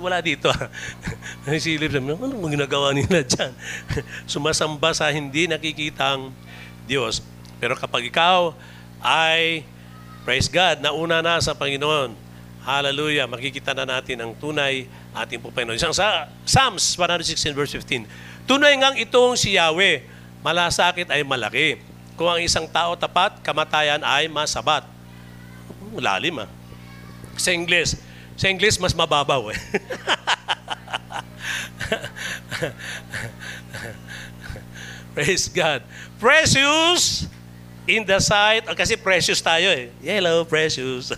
Speaker 2: Wala dito. *laughs* Sumisilip sabi, ano mo ginagawa nila dyan? *laughs* Sumasamba sa hindi nakikitang Diyos. Pero kapag ikaw ay, praise God, nauna na sa Panginoon, hallelujah, makikita na natin ang tunay ating po Panginoon. Isang sa Psalms 116 verse 15. Tunay ngang itong si Yahweh, malasakit ay malaki. Kung ang isang tao tapat, kamatayan ay masabat. Lalim ah. Sa English, sa English mas mababaw eh. *laughs* Praise God. Precious in the sight, oh, kasi precious tayo eh. Hello, precious.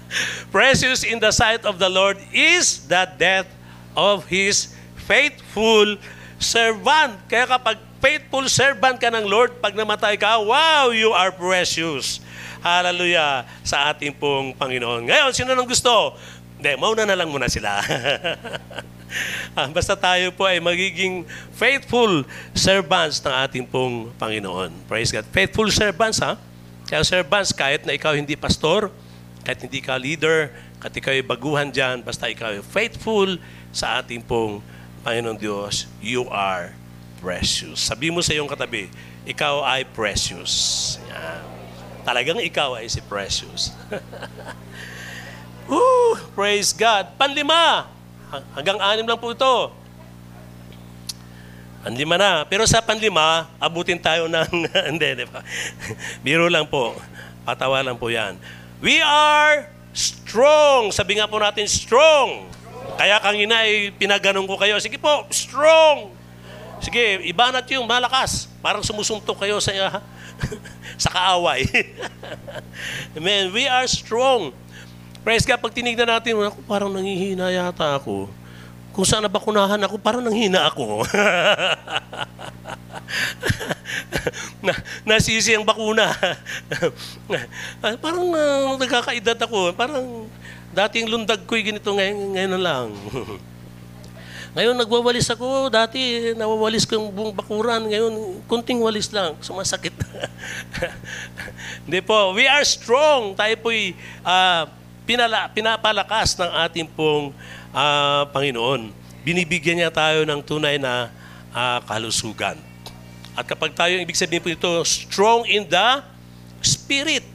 Speaker 2: *laughs* precious in the sight of the Lord is the death of His faithful servant. Kaya kapag faithful servant ka ng Lord, pag namatay ka, wow, you are precious. Hallelujah sa ating pong Panginoon. Ngayon, sino nang gusto? Hindi, mauna na lang muna sila. *laughs* Ah, Basta tayo po ay magiging faithful servants ng ating pong Panginoon. Praise God. Faithful servants, ha? Kaya servants, kahit na ikaw hindi pastor, kahit hindi ka leader, kahit ikaw ay baguhan dyan, basta ikaw ay faithful sa ating pong Panginoon Diyos, you are precious. Sabi mo sa iyong katabi, ikaw ay precious. Yan. Talagang ikaw ay si precious. *laughs* Woo! Praise God. Panlima. Ha- Hanggang anim lang po ito. Ang lima na. Pero sa panlima, abutin tayo ng... *laughs* Hindi, di ba? Biro lang po. Patawa lang po yan. We are strong. Sabi nga po natin, strong. Kaya kanina ay pinaganong ko kayo. Sige po, strong. Sige, ibanat yung malakas. Parang sumusuntok kayo sa *laughs* sa kaaway. *laughs* Amen. We are strong. Praise God, pag tinignan natin, parang nangihina yata ako. Kung saan nabakunahan ako, parang nanghina ako. *laughs* na, nasisi ang bakuna. *laughs* Ah, parang uh, nagkakaedad ako. Parang dating lundag ko'y ganito ngayon, ngayon lang. *laughs* Ngayon nagwawalis ako, dati nawawalis ko yung buong bakuran, ngayon kunting walis lang, sumasakit. Hindi po, we are strong. Tayo po'y ah, pinala, pinapalakas ng ating pong ah, Panginoon. Binibigyan niya tayo ng tunay na ah, kalusugan. At kapag tayo, ibig sabihin po ito, strong in the spirit.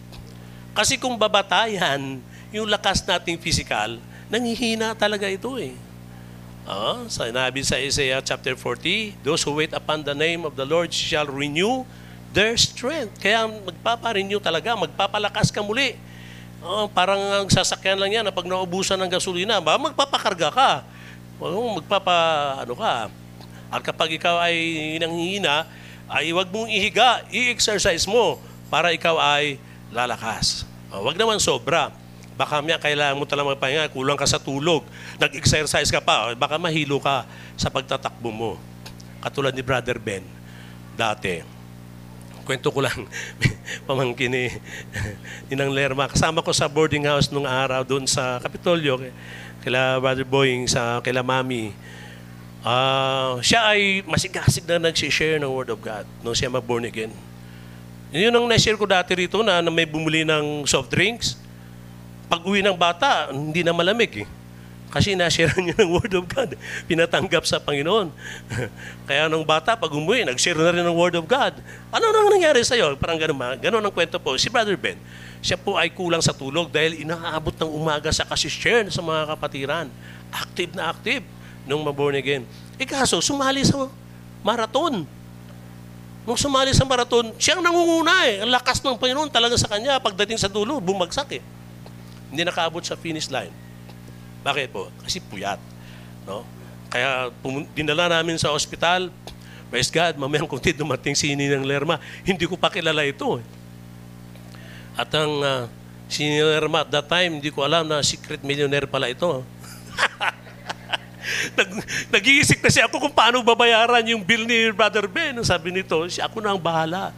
Speaker 2: Kasi kung babatayan, yung lakas nating physical, nanghihina talaga ito eh. Ah, sinabi sa Isaiah chapter 40, those who wait upon the name of the Lord shall renew their strength. Kaya magpapa-renew talaga, magpapalakas ka muli. Ah, parang ang sasakyan lang yan na pag naubusan ng gasolina, ba magpapakarga ka. O, magpapa ano ka. At kapag ikaw ay nanghihina, ay huwag mong ihiga, i-exercise mo para ikaw ay lalakas. Ah, Huwag naman sobra. Baka may kailangan mo talagang magpahinga, kulang ka sa tulog, nag-exercise ka pa, baka mahilo ka sa pagtatakbo mo. Katulad ni Brother Ben, dati. Kwento ko lang, *laughs* pamangkin ni *laughs* Ninang Lerma. Kasama ko sa boarding house nung araw doon sa Kapitolyo, kila Brother Boying, sa kila Mami. Ah, siya ay masigasig na nag-share ng Word of God nung siya mag-born again. Yun ang na-share ko dati rito na, na may bumuli ng soft drinks pag uwi ng bata, hindi na malamig eh. Kasi na-share *laughs* niya ng Word of God. Pinatanggap sa Panginoon. *laughs* Kaya nung bata, pag umuwi, nag-share na rin ng Word of God. Ano nang nangyari sa'yo? Parang ganun? Ganun ang kwento po. Si Brother Ben, siya po ay kulang sa tulog dahil inaabot ng umaga sa kasishare sa mga kapatiran. Active na active nung maborn again. E kaso, sumali sa marathon. Nung sumali sa marathon, siyang nangunguna eh. Ang lakas ng Panginoon talaga sa kanya. Pagdating sa dulo, bumagsak eh hindi nakaabot sa finish line. Bakit po? Kasi puyat. No? Kaya dinala namin sa ospital. Praise God, mamayang kunti dumating si Ninang Lerma. Hindi ko pa kilala ito. eh. At ang uh, si Ninang Lerma at that time, hindi ko alam na secret millionaire pala ito. *laughs* Nag, nag-iisip kasi ako kung paano babayaran yung bill ni Brother Ben. Sabi nito, si ako na ang bahala.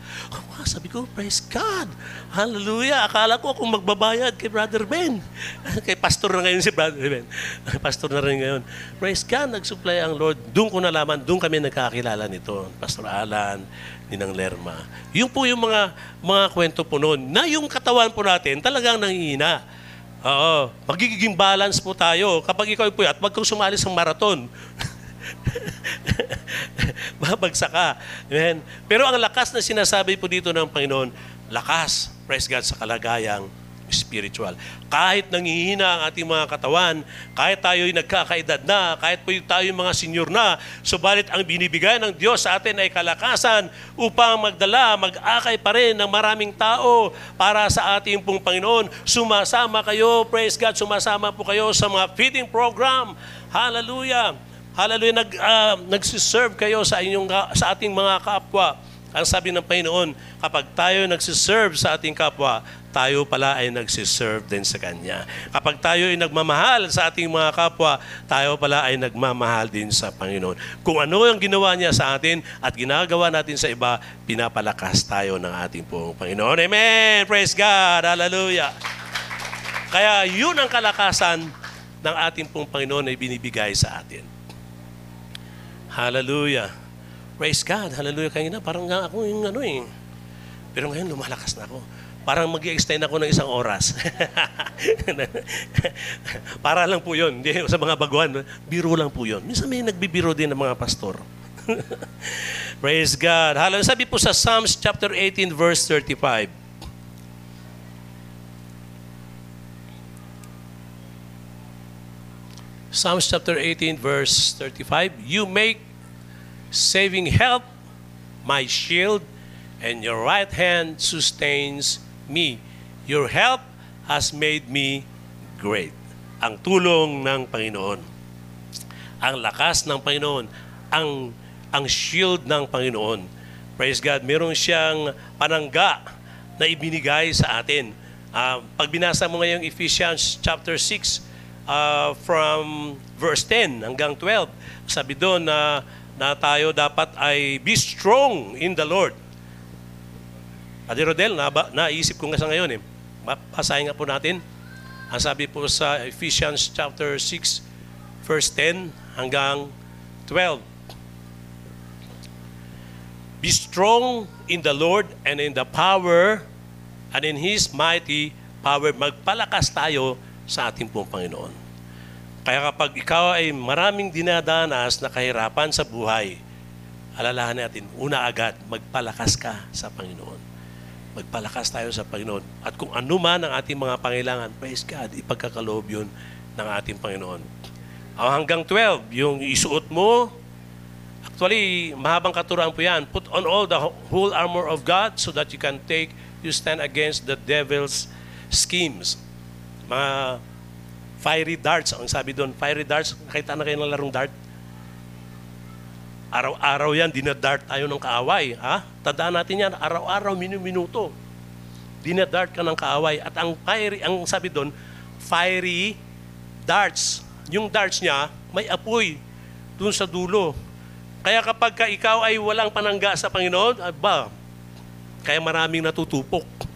Speaker 2: Oh, sabi ko, praise God. Hallelujah. Akala ko kung magbabayad kay Brother Ben. *laughs* kay pastor na ngayon si Brother Ben. *laughs* pastor na rin ngayon. Praise God, nag-supply ang Lord. Doon ko nalaman, doon kami nagkakilala nito. Pastor Alan, Ninang Lerma. Yung po yung mga, mga kwento po noon, na yung katawan po natin talagang nangihina. Oo. Magiging balance po tayo. Kapag ikaw po at wag kang sumali sa marathon. *laughs* *laughs* Babagsak ka. Amen. Pero ang lakas na sinasabi po dito ng Panginoon, lakas, praise God, sa kalagayang spiritual. Kahit nangihina ang ating mga katawan, kahit tayo'y nagkakaedad na, kahit po tayo mga senior na, subalit ang binibigay ng Diyos sa atin ay kalakasan upang magdala, mag-akay pa rin ng maraming tao para sa ating pong Panginoon. Sumasama kayo, praise God, sumasama po kayo sa mga feeding program. Hallelujah. Hallelujah. Nag, uh, nagsiserve kayo sa, inyong, sa ating mga kapwa. Ang sabi ng Panginoon, kapag tayo nagsiserve sa ating kapwa, tayo pala ay nagsiserve din sa Kanya. Kapag tayo ay nagmamahal sa ating mga kapwa, tayo pala ay nagmamahal din sa Panginoon. Kung ano yung ginawa niya sa atin at ginagawa natin sa iba, pinapalakas tayo ng ating pong Panginoon. Amen! Praise God! Hallelujah! Kaya yun ang kalakasan ng ating pong Panginoon ay binibigay sa atin. Hallelujah! Praise God! Hallelujah! Kaya na, parang nga ako yung ano eh. Pero ngayon, lumalakas na ako. Parang mag extend ako ng isang oras. *laughs* Para lang po yun. Hindi, sa mga baguhan, biro lang po yun. Minsan may nagbibiro din ng mga pastor. *laughs* Praise God. Hallelujah. Sabi po sa Psalms chapter 18 verse 35. Psalms chapter 18, verse 35. You make saving help my shield, and your right hand sustains me. Your help has made me great. Ang tulong ng Panginoon. Ang lakas ng Panginoon. Ang, ang shield ng Panginoon. Praise God. Meron siyang panangga na ibinigay sa atin. Uh, pag binasa mo ngayong Ephesians chapter 6, uh, from verse 10 hanggang 12, sabi doon na, na tayo dapat ay be strong in the Lord. Adi Rodel, na, naisip ko nga sa ngayon eh. Basahin nga po natin. Ang sabi po sa Ephesians chapter 6, verse 10 hanggang 12. Be strong in the Lord and in the power and in His mighty power. Magpalakas tayo sa ating pong Panginoon. Kaya kapag ikaw ay maraming dinadanas na kahirapan sa buhay, alalahan natin, una agad, magpalakas ka sa Panginoon magpalakas tayo sa Panginoon. At kung ano man ang ating mga pangailangan, praise God, ipagkakaloob yun ng ating Panginoon. Ang hanggang 12, yung isuot mo, actually, mahabang katuruan po yan. Put on all the whole armor of God so that you can take, you stand against the devil's schemes. Mga fiery darts, ang sabi doon, fiery darts, nakita na kayo ng larong dart? Araw-araw yan, dinadart tayo ng kaaway. Ha? Tandaan natin yan, araw-araw, minuto. Dinadart ka ng kaaway. At ang fiery, ang sabi doon, fiery darts. Yung darts niya, may apoy doon sa dulo. Kaya kapag ka ikaw ay walang panangga sa Panginoon, ba, kaya maraming natutupok.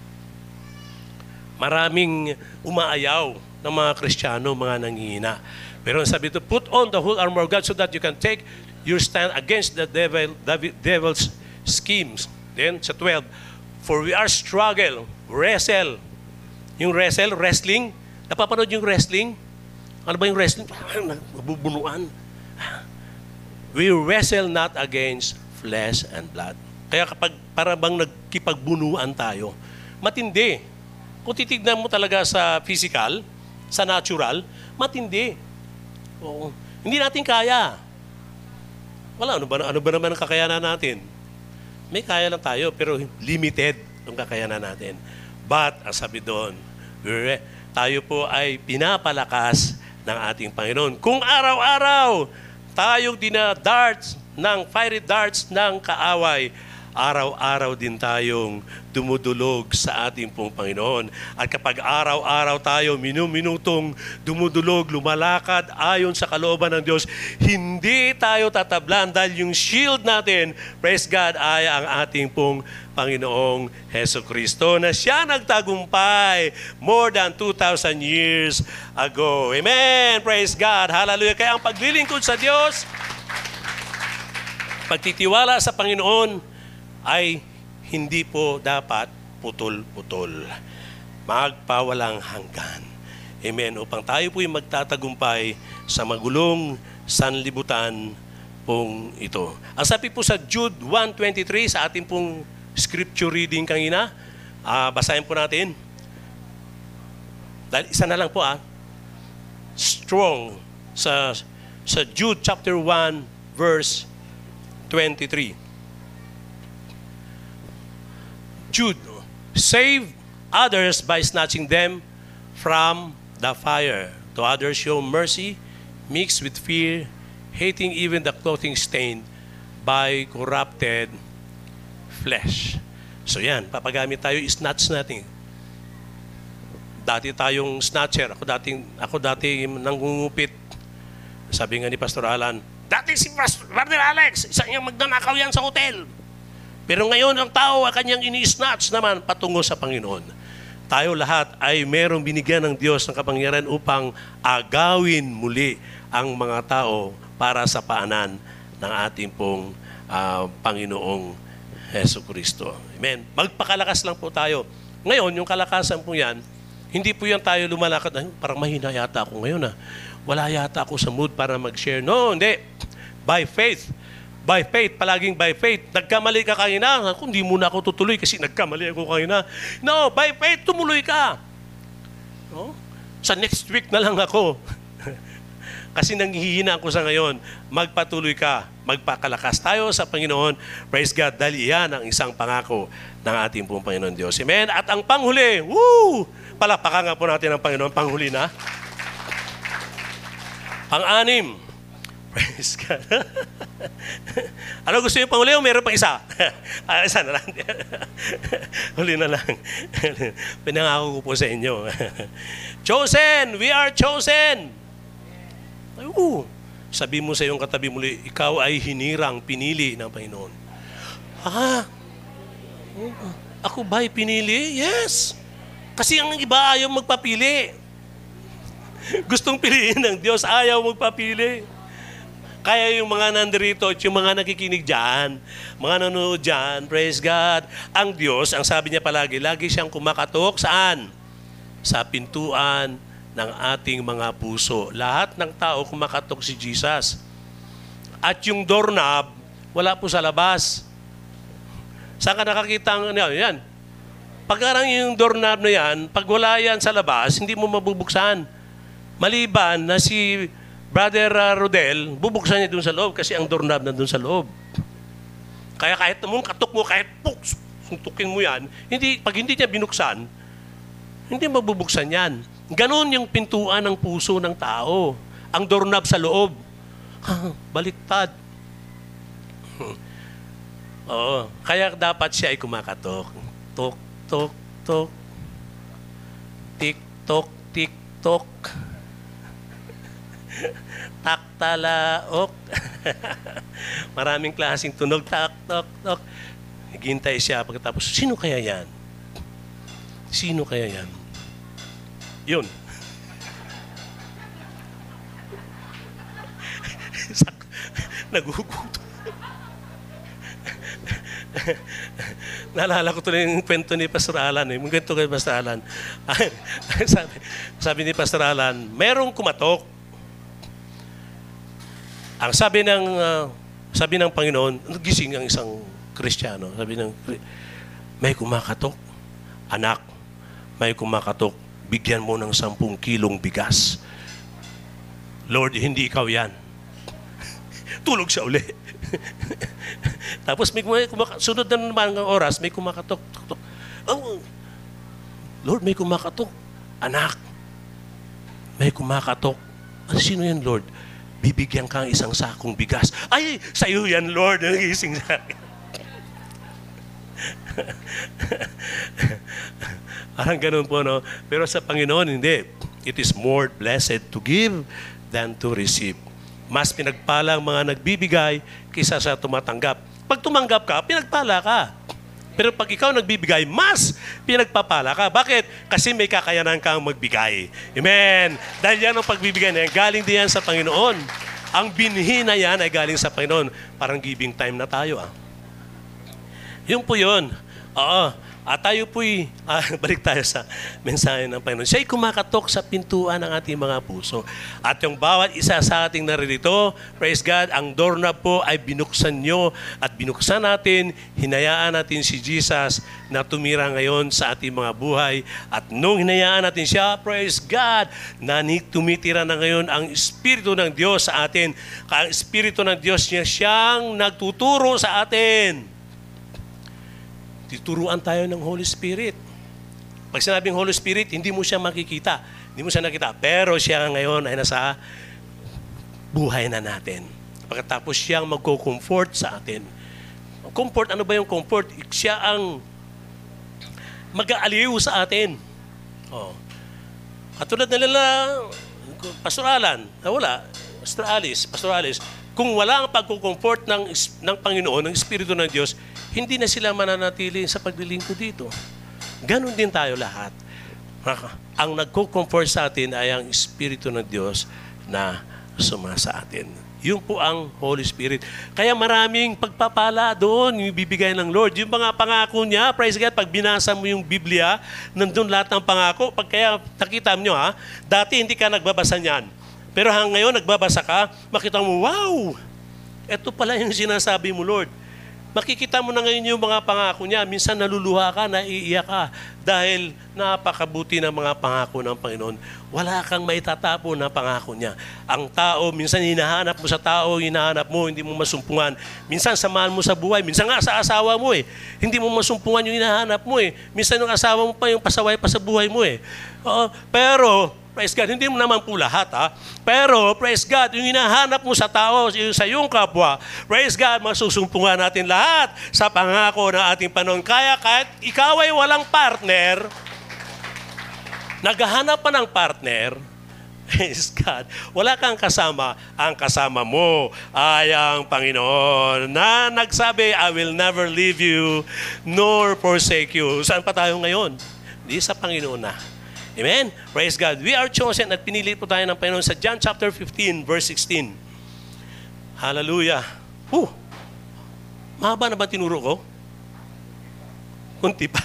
Speaker 2: Maraming umaayaw ng mga Kristiyano, mga nangihina. Pero sabi ito, put on the whole armor of God so that you can take you stand against the devil, the devil's schemes. Then, sa 12, For we are struggle, wrestle. Yung wrestle, wrestling. Napapanood yung wrestling? Ano ba yung wrestling? *laughs* Nabubunuan. We wrestle not against flesh and blood. Kaya kapag para bang nagkipagbunuan tayo, matindi. Kung titignan mo talaga sa physical, sa natural, matindi. Oo. Hindi natin kaya. Wala, ano ba, ano ba naman ang kakayanan natin? May kaya lang tayo, pero limited ang kakayanan natin. But, ang sabi doon, tayo po ay pinapalakas ng ating Panginoon. Kung araw-araw tayong dinadarts ng fiery darts ng kaaway, araw-araw din tayong dumudulog sa ating pong Panginoon. At kapag araw-araw tayo minuminutong dumudulog, lumalakad ayon sa kalooban ng Diyos, hindi tayo tatablan dahil yung shield natin, praise God, ay ang ating pong Panginoong Heso Kristo na siya nagtagumpay more than 2,000 years ago. Amen! Praise God! Hallelujah! Kaya ang paglilingkod sa Diyos, pagtitiwala sa Panginoon, ay hindi po dapat putol-putol. Magpawalang hanggan. Amen. Upang tayo po'y magtatagumpay sa magulong sanlibutan pong ito. Ang sabi po sa Jude 1.23 sa ating pong scripture reading kanina, uh, basahin po natin. Dahil isa na lang po ah. Strong sa sa Jude chapter 1 verse 23. Jude, save others by snatching them from the fire. To others show mercy, mixed with fear, hating even the clothing stained by corrupted flesh. So yan, papagamit tayo, snatch natin. Dati tayong snatcher. Ako dati, ako dati nangungupit. Sabi nga ni Pastor Alan, dati si Pastor Alex, isang yung magnanakaw yan sa hotel. Pero ngayon, ang tao ay kanyang ini-snatch naman patungo sa Panginoon. Tayo lahat ay merong binigyan ng Diyos ng kapangyarihan upang agawin muli ang mga tao para sa paanan ng ating pong uh, Panginoong Heso Kristo. Amen. Magpakalakas lang po tayo. Ngayon, yung kalakasan po yan, hindi po yan tayo lumalakad. Ay, parang mahina yata ako ngayon. Ah. Wala yata ako sa mood para mag-share. No, hindi. By faith By faith, palaging by faith. Nagkamali ka kanina, kung hindi muna ako tutuloy kasi nagkamali ako kanina. No, by faith, tumuloy ka. No? Sa next week na lang ako. *laughs* Kasi nanghihina ako sa ngayon, magpatuloy ka, magpakalakas tayo sa Panginoon. Praise God, dahil iyan ang isang pangako ng ating pong Panginoon Diyos. Amen? At ang panghuli, woo! Palapakan nga po natin ang Panginoon, panghuli na. Pang-anim, Praise God. *laughs* ano gusto niyo panghuli o meron pang isa? *laughs* ah, isa na lang. *laughs* Huli na lang. Pinangako ko po sa inyo. chosen! We are chosen! Ay, oo. Sabi mo sa iyong katabi muli, ikaw ay hinirang, pinili ng Panginoon. Ah, ako ba'y pinili? Yes. Kasi ang iba ayaw magpapili. Gustong piliin ng Diyos, ayaw magpapili. Kaya yung mga nandirito at yung mga nakikinig dyan, mga nanonood dyan, praise God, ang Diyos, ang sabi niya palagi, lagi siyang kumakatok saan? Sa pintuan ng ating mga puso. Lahat ng tao kumakatok si Jesus. At yung doorknob, wala po sa labas. Saan ka nakakita ang ano yan? Pagkarang yung doorknob na yan, pag wala yan sa labas, hindi mo mabubuksan. Maliban na si Brother uh, Rodel, bubuksan niya dun sa loob kasi ang doorknob na dun sa loob. Kaya kahit naman katok mo, kahit puks, suntukin mo yan, hindi, pag hindi niya binuksan, hindi mabubuksan yan. Ganon yung pintuan ng puso ng tao. Ang doorknob sa loob. Baliktad. *laughs* Oo. Kaya dapat siya ay kumakatok. Tok, tok, tok. Tik, tok, tik, tok taktalaok. *laughs* Maraming klaseng tunog, tak, tok, tok. Naghintay siya pagkatapos, sino kaya yan? Sino kaya yan? Yun. *laughs* Nagugutom. *laughs* Naalala ko tuloy yung kwento ni Pastor Alan. Eh. Yung kwento kay Pastor Alan. sabi, sabi ni Pastor Alan, merong kumatok ang sabi ng uh, sabi ng Panginoon, nagising ang isang Kristiyano. Sabi ng may kumakatok, anak, may kumakatok, bigyan mo ng sampung kilong bigas. Lord, hindi ikaw yan. *laughs* Tulog siya uli. *laughs* Tapos may kumakatok, sunod na naman ng oras, may kumakatok. Tuk, Oh, Lord, may kumakatok. Anak, may kumakatok. Ano sino yan, Lord? Bibigyan kang isang sakong bigas. Ay, sa iyo yan, Lord. Nagising sa akin. *laughs* Parang ganun po, no? Pero sa Panginoon, hindi. It is more blessed to give than to receive. Mas pinagpala ang mga nagbibigay kaysa sa tumatanggap. Pag tumanggap ka, pinagpala ka. Pero pag ikaw nagbibigay, mas pinagpapala ka. Bakit? Kasi may kakayanan kang magbigay. Amen. Dahil yan ang pagbibigay na yan, galing din yan sa Panginoon. Ang binhi na yan ay galing sa Panginoon. Parang giving time na tayo ah. Yun po yun. Oo. At tayo po'y, *laughs* ah, balik tayo sa mensahe ng Panginoon. Siya'y kumakatok sa pintuan ng ating mga puso. At yung bawat isa sa ating naririto, praise God, ang doorknob po ay binuksan nyo at binuksan natin, hinayaan natin si Jesus na tumira ngayon sa ating mga buhay. At nung hinayaan natin siya, praise God, na tumitira na ngayon ang Espiritu ng Diyos sa atin. Ang Espiritu ng Diyos niya siyang nagtuturo sa atin Tituruan tayo ng Holy Spirit. Pag sinabing Holy Spirit, hindi mo siya makikita. Hindi mo siya nakita. Pero siya ngayon ay nasa buhay na natin. Pagkatapos siyang magko-comfort sa atin. Comfort, ano ba yung comfort? Siya ang mag-aaliw sa atin. Oh. Katulad na nila, pastoralan, na wala, Pastor Alice, Pastor Alice, kung wala ang pagko-comfort ng, ng Panginoon, ng Espiritu ng Diyos, hindi na sila mananatili sa paglilingkod dito. Ganon din tayo lahat. Ang nagko-comfort sa atin ay ang Espiritu ng Diyos na sumasa atin. Yun po ang Holy Spirit. Kaya maraming pagpapala doon, yung bibigay ng Lord. Yung mga pangako niya, praise God, pag binasa mo yung Biblia, nandun lahat ng pangako. Pag kaya nakita mo ha, dati hindi ka nagbabasa niyan. Pero hang ngayon, nagbabasa ka, makita mo, wow! Ito pala yung sinasabi mo, Lord makikita mo na ngayon yung mga pangako niya. Minsan naluluha ka, naiiyak ka dahil napakabuti ng mga pangako ng Panginoon. Wala kang maitatapo na pangako niya. Ang tao, minsan hinahanap mo sa tao, hinahanap mo, hindi mo masumpungan. Minsan samahan mo sa buhay, minsan nga sa asawa mo eh. Hindi mo masumpungan yung hinahanap mo eh. Minsan yung asawa mo pa yung pasaway pa sa buhay mo eh. Oo, pero Praise God. Hindi mo naman po lahat ha. Pero, praise God, yung hinahanap mo sa tao, yung sa iyong kapwa, praise God, masusumpungan natin lahat sa pangako ng ating Panginoon. Kaya kahit ikaw ay walang partner, naghahanap pa ng partner, *laughs* Praise God. Wala kang kasama. Ang kasama mo ay ang Panginoon na nagsabi, I will never leave you nor forsake you. Saan pa tayo ngayon? Di sa Panginoon na. Amen? Praise God. We are chosen at pinili po tayo ng Panginoon sa John chapter 15, verse 16. Hallelujah. Huh. Mahaba na ba tinuro ko? Kunti pa.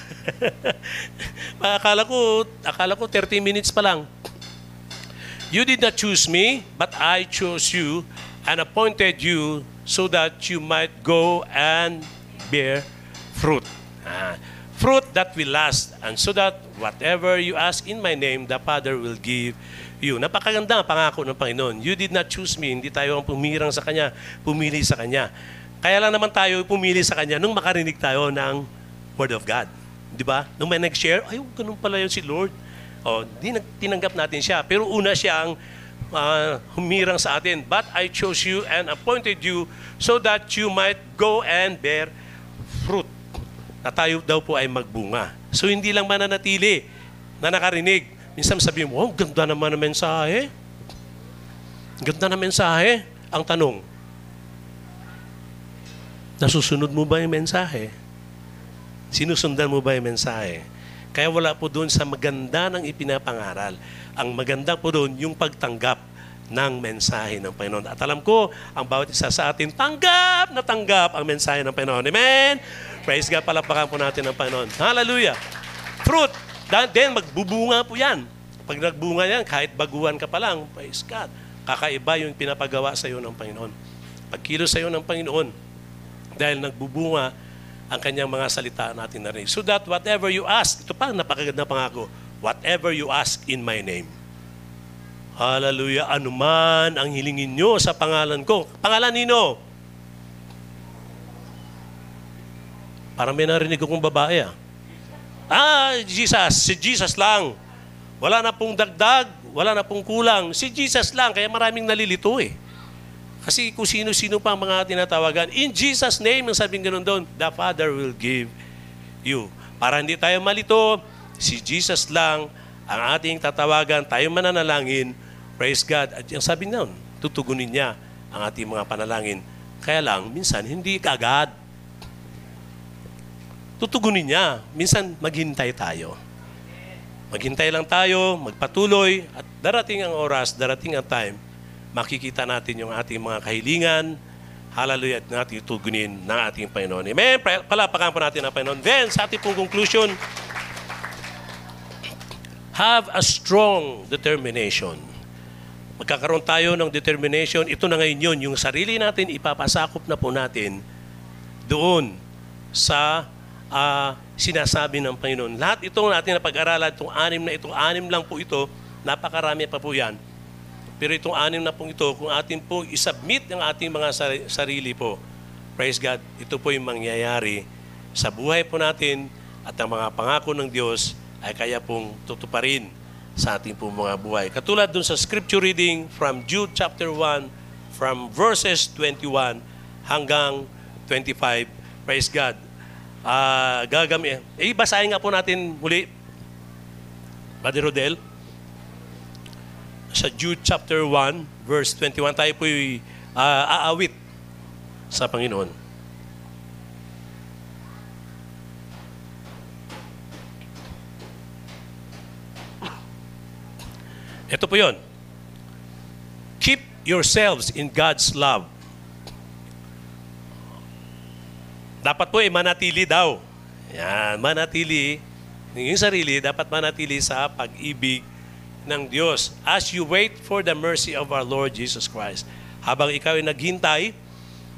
Speaker 2: *laughs* akala ko, akala ko 30 minutes pa lang. You did not choose me, but I chose you and appointed you so that you might go and bear fruit. Ah, fruit that will last, and so that whatever you ask in my name, the Father will give you. Napakaganda ang pangako ng Panginoon. You did not choose me. Hindi tayo ang pumirang sa Kanya, pumili sa Kanya. Kaya lang naman tayo pumili sa Kanya nung makarinig tayo ng Word of God. Di ba? Nung may nag-share, ay, ganun pala yun si Lord. O, di tinanggap natin siya. Pero una siya ang ah, humirang sa atin. But I chose you and appointed you so that you might go and bear fruit. Na tayo daw po ay magbunga. So hindi lang mananatili na nakarinig. Minsan sabi mo, oh, ganda naman ng mensahe. Ganda ng mensahe. Ang tanong, nasusunod mo ba yung mensahe? Sinusundan mo ba yung mensahe? Kaya wala po doon sa maganda ng ipinapangaral. Ang maganda po doon, yung pagtanggap ng mensahe ng Panginoon. At alam ko, ang bawat isa sa atin, tanggap na tanggap ang mensahe ng Panginoon. Amen? Praise God, palapakan po natin ng Panginoon. Hallelujah! Fruit! Then, magbubunga po yan. Pag nagbunga yan, kahit baguhan ka pa lang, praise God, kakaiba yung pinapagawa sa iyo ng Panginoon. Pagkilos sa iyo ng Panginoon, dahil nagbubunga ang kanyang mga salita natin narinig. So that whatever you ask, ito pa, napakaganda pangako, whatever you ask in my name. Hallelujah. Anuman ang hilingin nyo sa pangalan ko. Pangalan nino? Parang may narinig akong babae ah. Ah, Jesus. Si Jesus lang. Wala na pong dagdag, wala na pong kulang. Si Jesus lang, kaya maraming nalilito eh. Kasi kung sino-sino pa ang mga tinatawagan, in Jesus' name, ang sabing ganun doon, the Father will give you. Para hindi tayo malito, si Jesus lang ang ating tatawagan, tayo mananalangin, praise God. At yung sabi noon, tutugunin niya ang ating mga panalangin. Kaya lang, minsan, hindi kaagad. Tutugunin niya. Minsan, maghintay tayo. Maghintay lang tayo, magpatuloy, at darating ang oras, darating ang time, makikita natin yung ating mga kahilingan, hallelujah, at natin tugunin ng ating Panginoon. Amen? Pa- Palapakan po natin ang Panginoon. Then, sa ating pong conclusion, have a strong determination. Magkakaroon tayo ng determination. Ito na ngayon yun, yung sarili natin, ipapasakop na po natin doon sa ah, sinasabi ng Panginoon. Lahat itong natin na pag-aralan, itong anim na itong anim lang po ito, napakarami pa po yan. Pero itong anim na pong ito, kung atin po isubmit ang ating mga sari- sarili po, praise God, ito po yung mangyayari sa buhay po natin at ang mga pangako ng Diyos ay kaya pong tutuparin sa ating po mga buhay. Katulad dun sa scripture reading from Jude chapter 1, from verses 21 hanggang 25. Praise God. Ah, gagami. Eh, basahin nga po natin muli. Brother Rodel sa Jude chapter 1, verse 21, tayo po'y ah, aawit sa Panginoon. Ito po yon. Keep yourselves in God's love. Dapat po ay manatili daw. Yan, manatili. Yung sarili, dapat manatili sa pag-ibig ng Diyos as you wait for the mercy of our Lord Jesus Christ. Habang ikaw ay naghintay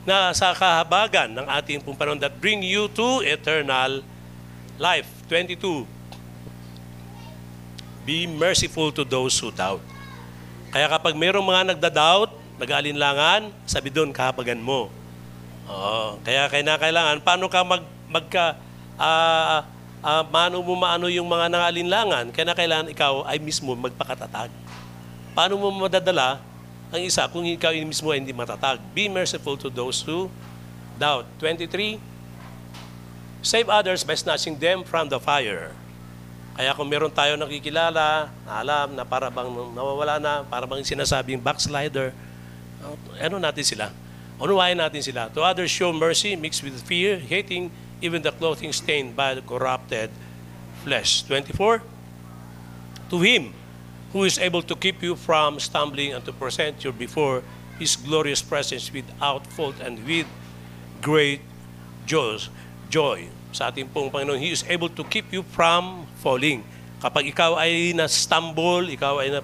Speaker 2: na sa kahabagan ng ating pong panahon that bring you to eternal life. 22. Be merciful to those who doubt. Kaya kapag mayroong mga nagda-doubt, nag-aalinlangan, sabi doon, kahabagan mo. Oo. Kaya kailangan, paano ka mag, magka, ah, ah, paano mo maano yung mga nangalinlangan, kaya kailangan ikaw ay mismo magpakatatag. Paano mo madadala ang isa kung ikaw mismo ay hindi matatag? Be merciful to those who doubt. 23, Save others by snatching them from the fire. Kaya kung meron tayo nakikilala, na alam na para bang nawawala na, para bang sinasabing backslider, ano natin sila? Unawain natin sila. To others show mercy mixed with fear, hating even the clothing stained by the corrupted flesh. 24. To him who is able to keep you from stumbling and to present you before his glorious presence without fault and with great joy. Sa ating pong Panginoon, He is able to keep you from falling. Kapag ikaw ay na-stumble, ikaw ay na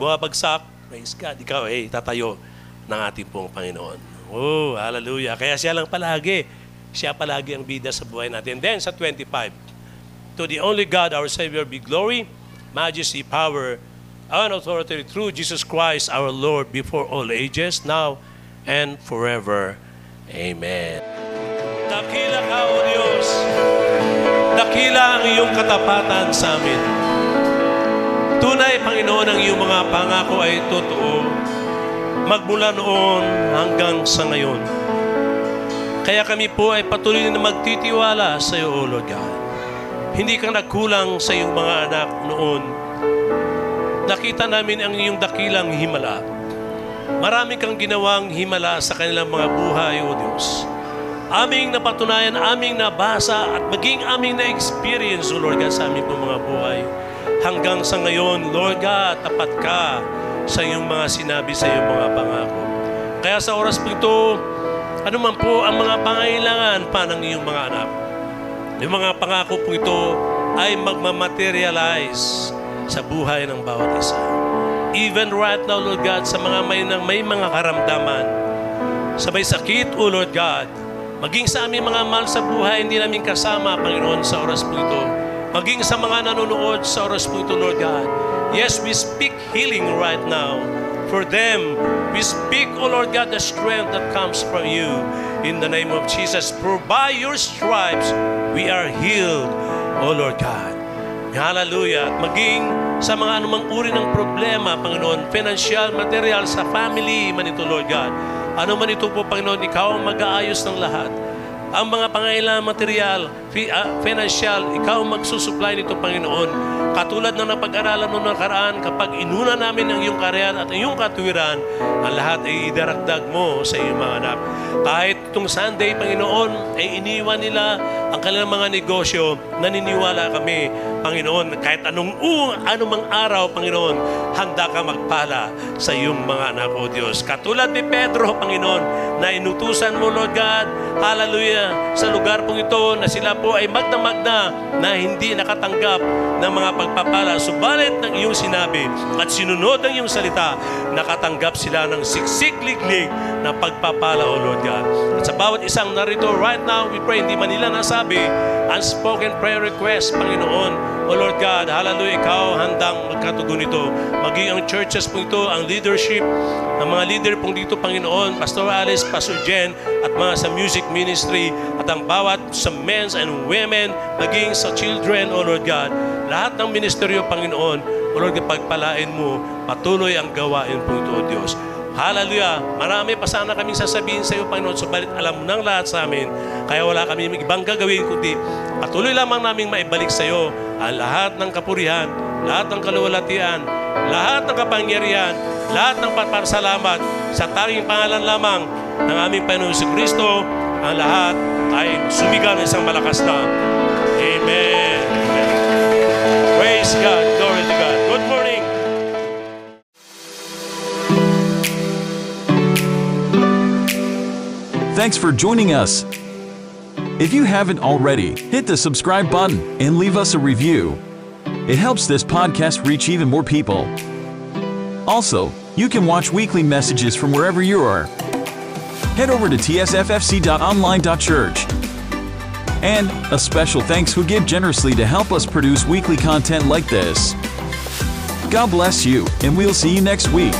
Speaker 2: bumabagsak, praise God, ikaw ay tatayo ng ating pong Panginoon. Oh, hallelujah. Kaya siya lang palagi. Siya palagi ang bida sa buhay natin. Then sa 25, To the only God, our Savior, be glory, majesty, power, and authority through Jesus Christ, our Lord, before all ages, now and forever. Amen. Dakila ka, O Diyos. Dakila ang iyong katapatan sa amin. Tunay, Panginoon, ang iyong mga pangako ay totoo. Magmula noon hanggang sa ngayon. Kaya kami po ay patuloy na magtitiwala sa iyo, O Lord God. Hindi ka nagkulang sa iyong mga anak noon. Nakita namin ang iyong dakilang himala. Marami kang ginawang himala sa kanilang mga buhay, O Diyos. Aming napatunayan, aming nabasa at maging aming na-experience, O Lord God, sa aming po mga buhay. Hanggang sa ngayon, Lord God, tapat ka sa iyong mga sinabi, sa iyong mga pangako. Kaya sa oras po ito, ano man po ang mga pangailangan pa ng iyong mga anak. Yung mga pangako po ito ay magmamaterialize sa buhay ng bawat isa. Even right now, Lord God, sa mga may, may mga karamdaman, sa may sakit, O Lord God, maging sa aming mga mahal sa buhay, hindi namin kasama, Panginoon, sa oras po ito. Maging sa mga nanonood sa oras po ito, Lord God. Yes, we speak healing right now. For them, we speak, O Lord God, the strength that comes from you. In the name of Jesus, for by your stripes, we are healed, O Lord God. Hallelujah. At maging sa mga anumang uri ng problema, Panginoon, financial, material, sa family man ito, Lord God. Ano man ito po, Panginoon, ikaw ang mag-aayos ng lahat. Ang mga pangailangan material, financial, ikaw magsusupply nito, Panginoon. Katulad ng napag-aralan noong nakaraan, kapag inuna namin ang iyong karyan at iyong katuwiran, ang lahat ay idaragdag mo sa iyong mga anak. Kahit itong Sunday, Panginoon, ay iniwan nila ang kanilang mga negosyo, naniniwala kami, Panginoon, kahit anong u, anumang araw, Panginoon, handa ka magpala sa iyong mga anak, O Diyos. Katulad ni Pedro, Panginoon, na inutusan mo, Lord God, hallelujah, sa lugar pong ito na sila po ay magna-magna na hindi nakatanggap ng mga pagpapala. Subalit ng iyong sinabi at sinunod ang iyong salita, nakatanggap sila ng siksik-liglig na pagpapala, O Lord God. At sa bawat isang narito, right now, we pray, hindi man nila nasabi, unspoken prayer request, Panginoon, O Lord God, hallelujah, ikaw handang magkatugon ito. Maging ang churches po ito, ang leadership, ang mga leader pong dito, Panginoon, Pastor Alice, Pastor Jen, at mga sa music ministry, at ang bawat sa men's and women, maging sa children, O Lord God. Lahat ng ministeryo, Panginoon, O Lord, pagpalain mo, patuloy ang gawain po ito, O Diyos. Hallelujah. Marami pa sana kaming sasabihin sa iyo, Panginoon, subalit alam mo ng lahat sa amin. Kaya wala kami ibang gagawin kundi patuloy lamang naming maibalik sa iyo ang lahat ng kapurihan, lahat ng kaluwalhatian, lahat ng kapangyarihan, lahat ng papasalamat sa tanging pangalan lamang ng aming Panginoon si Kristo. Ang lahat ay sumigaw ng isang malakas na Amen. Praise God. Glory to God. Good morning.
Speaker 1: Thanks for joining us. If you haven't already, hit the subscribe button and leave us a review. It helps this podcast reach even more people. Also, you can watch weekly messages from wherever you are. Head over to tsffc.online.church. And a special thanks who give generously to help us produce weekly content like this. God bless you, and we'll see you next week.